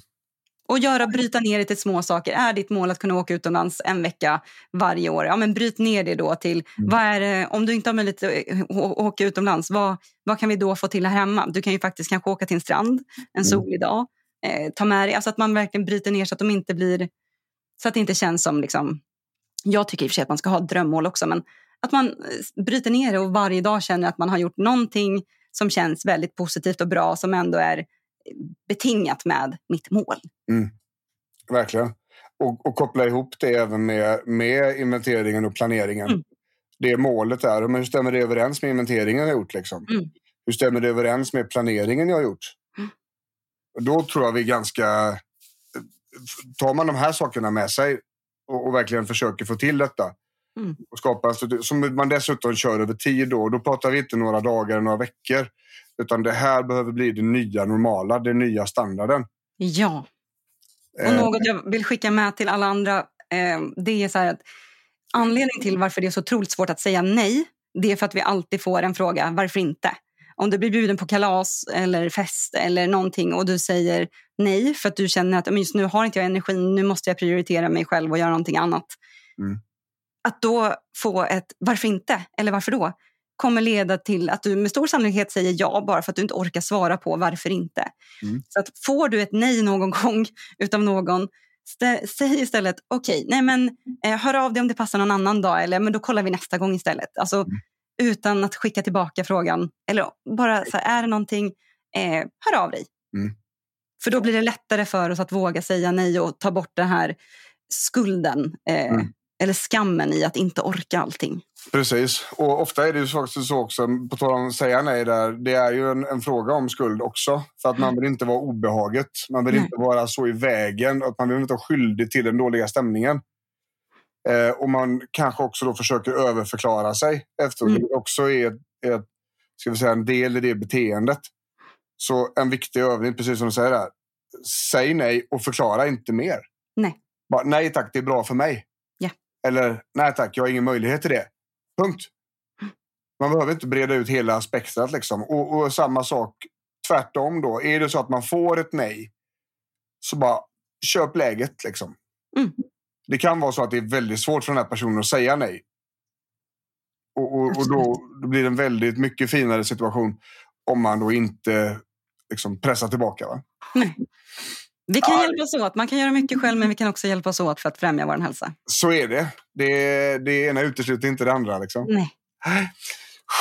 Och göra, bryta ner det till små saker. Är ditt mål att kunna åka utomlands en vecka varje år? Ja, men bryt ner det då till, mm. vad är det, om du inte har möjlighet att åka utomlands, vad, vad kan vi då få till här hemma? Du kan ju faktiskt kanske åka till en strand en mm. solig dag. Eh, ta med dig, alltså att man verkligen bryter ner så att de inte blir, så att det inte känns som liksom, jag tycker i och för sig att man ska ha drömmål också, men att man eh, bryter ner det och varje dag känner att man har gjort någonting som känns väldigt positivt och bra som ändå är betingat med mitt mål. Verkligen. Och, och koppla ihop det även med, med inventeringen och planeringen. Mm. Det målet är, men hur stämmer det överens med inventeringen jag gjort? Liksom? Mm. Hur stämmer det överens med planeringen jag har gjort? Mm. Då tror jag vi ganska... Tar man de här sakerna med sig och, och verkligen försöker få till detta Mm. och skapa som man dessutom kör över tid. Då, då pratar vi inte några dagar några veckor. Utan det här behöver bli det nya normala, den nya standarden. Ja. Och Eh, något jag vill skicka med till alla andra, eh, det är så att anledningen till varför det är så otroligt svårt att säga nej, det är för att vi alltid får en fråga, varför inte? Om du blir bjuden på kalas eller fest eller någonting och du säger nej för att du känner att "Men just nu har inte jag energin, nu måste jag prioritera mig själv och göra någonting annat. Mm. Att då få ett varför inte eller varför då kommer leda till att du med stor sannolikhet säger ja bara för att du inte orkar svara på varför inte. Mm. Så att får du ett nej någon gång utav någon, säg istället okej, nej men eh, hör av dig om det passar någon annan dag eller men då kollar vi nästa gång istället. Alltså Mm. utan att skicka tillbaka frågan eller bara så här, är det någonting, eh, hör av dig. Mm. För då blir det lättare för oss att våga säga nej och ta bort den här skulden eh, Mm. Eller skammen i att inte orka allting. Precis. Och ofta är det ju faktiskt så också, på tal om att säga nej där, det är ju en, en fråga om skuld också. För att man vill inte vara obehaget. Man vill Nej. inte vara så i vägen. Att man vill inte vara skyldig till den dåliga stämningen. Eh, och man kanske också då försöker överförklara sig efteråt. Mm. Det också är, är ska vi säga, en del i det beteendet. Så en viktig övning, precis som du säger där. Säg nej och förklara inte mer. Nej. Bara, nej tack, det är bra för mig. Eller nej tack, jag har ingen möjlighet till det. Punkt. Man behöver inte breda ut hela spektrat. Liksom. Och, och samma sak tvärtom då. Är det så att man får ett nej så bara köp läget. Liksom. Mm. Det kan vara så att det är väldigt svårt för den här personen att säga nej. Och, och, och då, då blir det en väldigt mycket finare situation om man då inte liksom, pressar tillbaka. Va? Nej. Vi kan Ja. hjälpas åt. Man kan göra mycket själv men vi kan också hjälpas åt för att främja vår hälsa. Så är det. Det, det ena utesluter inte det andra. Liksom. Nej.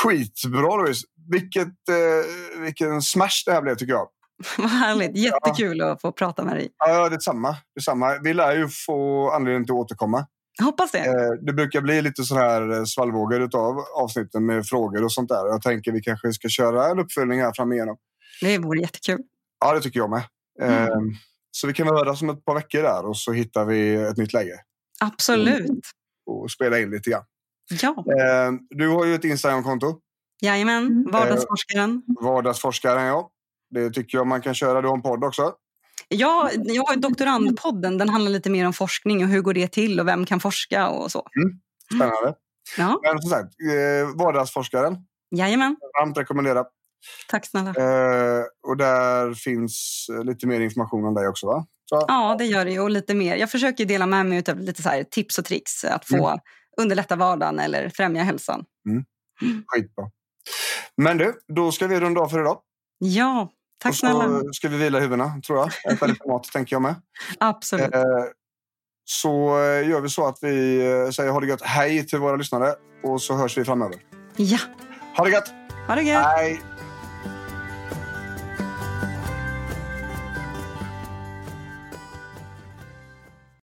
Skitbra Louise. Vilket, eh, vilken smash det här blev tycker jag. Vad härligt. Jättekul att få prata med dig. Ja, det är samma. Det är samma. Vi lär ju få anledning till att återkomma. Hoppas det. Eh, det brukar bli lite så här eh, svallvågor av avsnitten med frågor och sånt där. Jag tänker vi kanske ska köra en uppföljning här fram igenom. Det vore jättekul. Ja, det tycker jag med. Mm. Eh, så vi kan väl höras om ett par veckor där och så hittar vi ett nytt läge Absolut. och spela in lite grann. Ja. Eh, du har ju ett Instagramkonto. Jajamän. Vardagsforskaren. Vardagsforskaren, ja. Det tycker jag man kan köra. Du har en podd också. Ja, jag har doktorandpodden. Den handlar lite mer om forskning och hur går det till och vem kan forska och så. Spännande. Ja, Men som sagt, eh, Vardagsforskaren. jajamän. Varmt rekommendera. Tack snälla. Eh, och där finns eh, lite mer information om dig också, va? Så, Ja, det gör det ju. Och lite mer. Jag försöker dela med mig av lite så tips och tricks att få underlätta vardagen eller främja hälsan. Skitbra. Men du, då ska vi runda av för idag. Ja, tack och snälla. så ska vi vila huvudena, tror jag. Äta lite mat, tänker jag med. Absolut. Eh, så eh, gör vi så att vi eh, säger ha det gött. Hej till våra lyssnare. Och så hörs vi framöver. Ja, Ha det gött! ha det gött. Hej!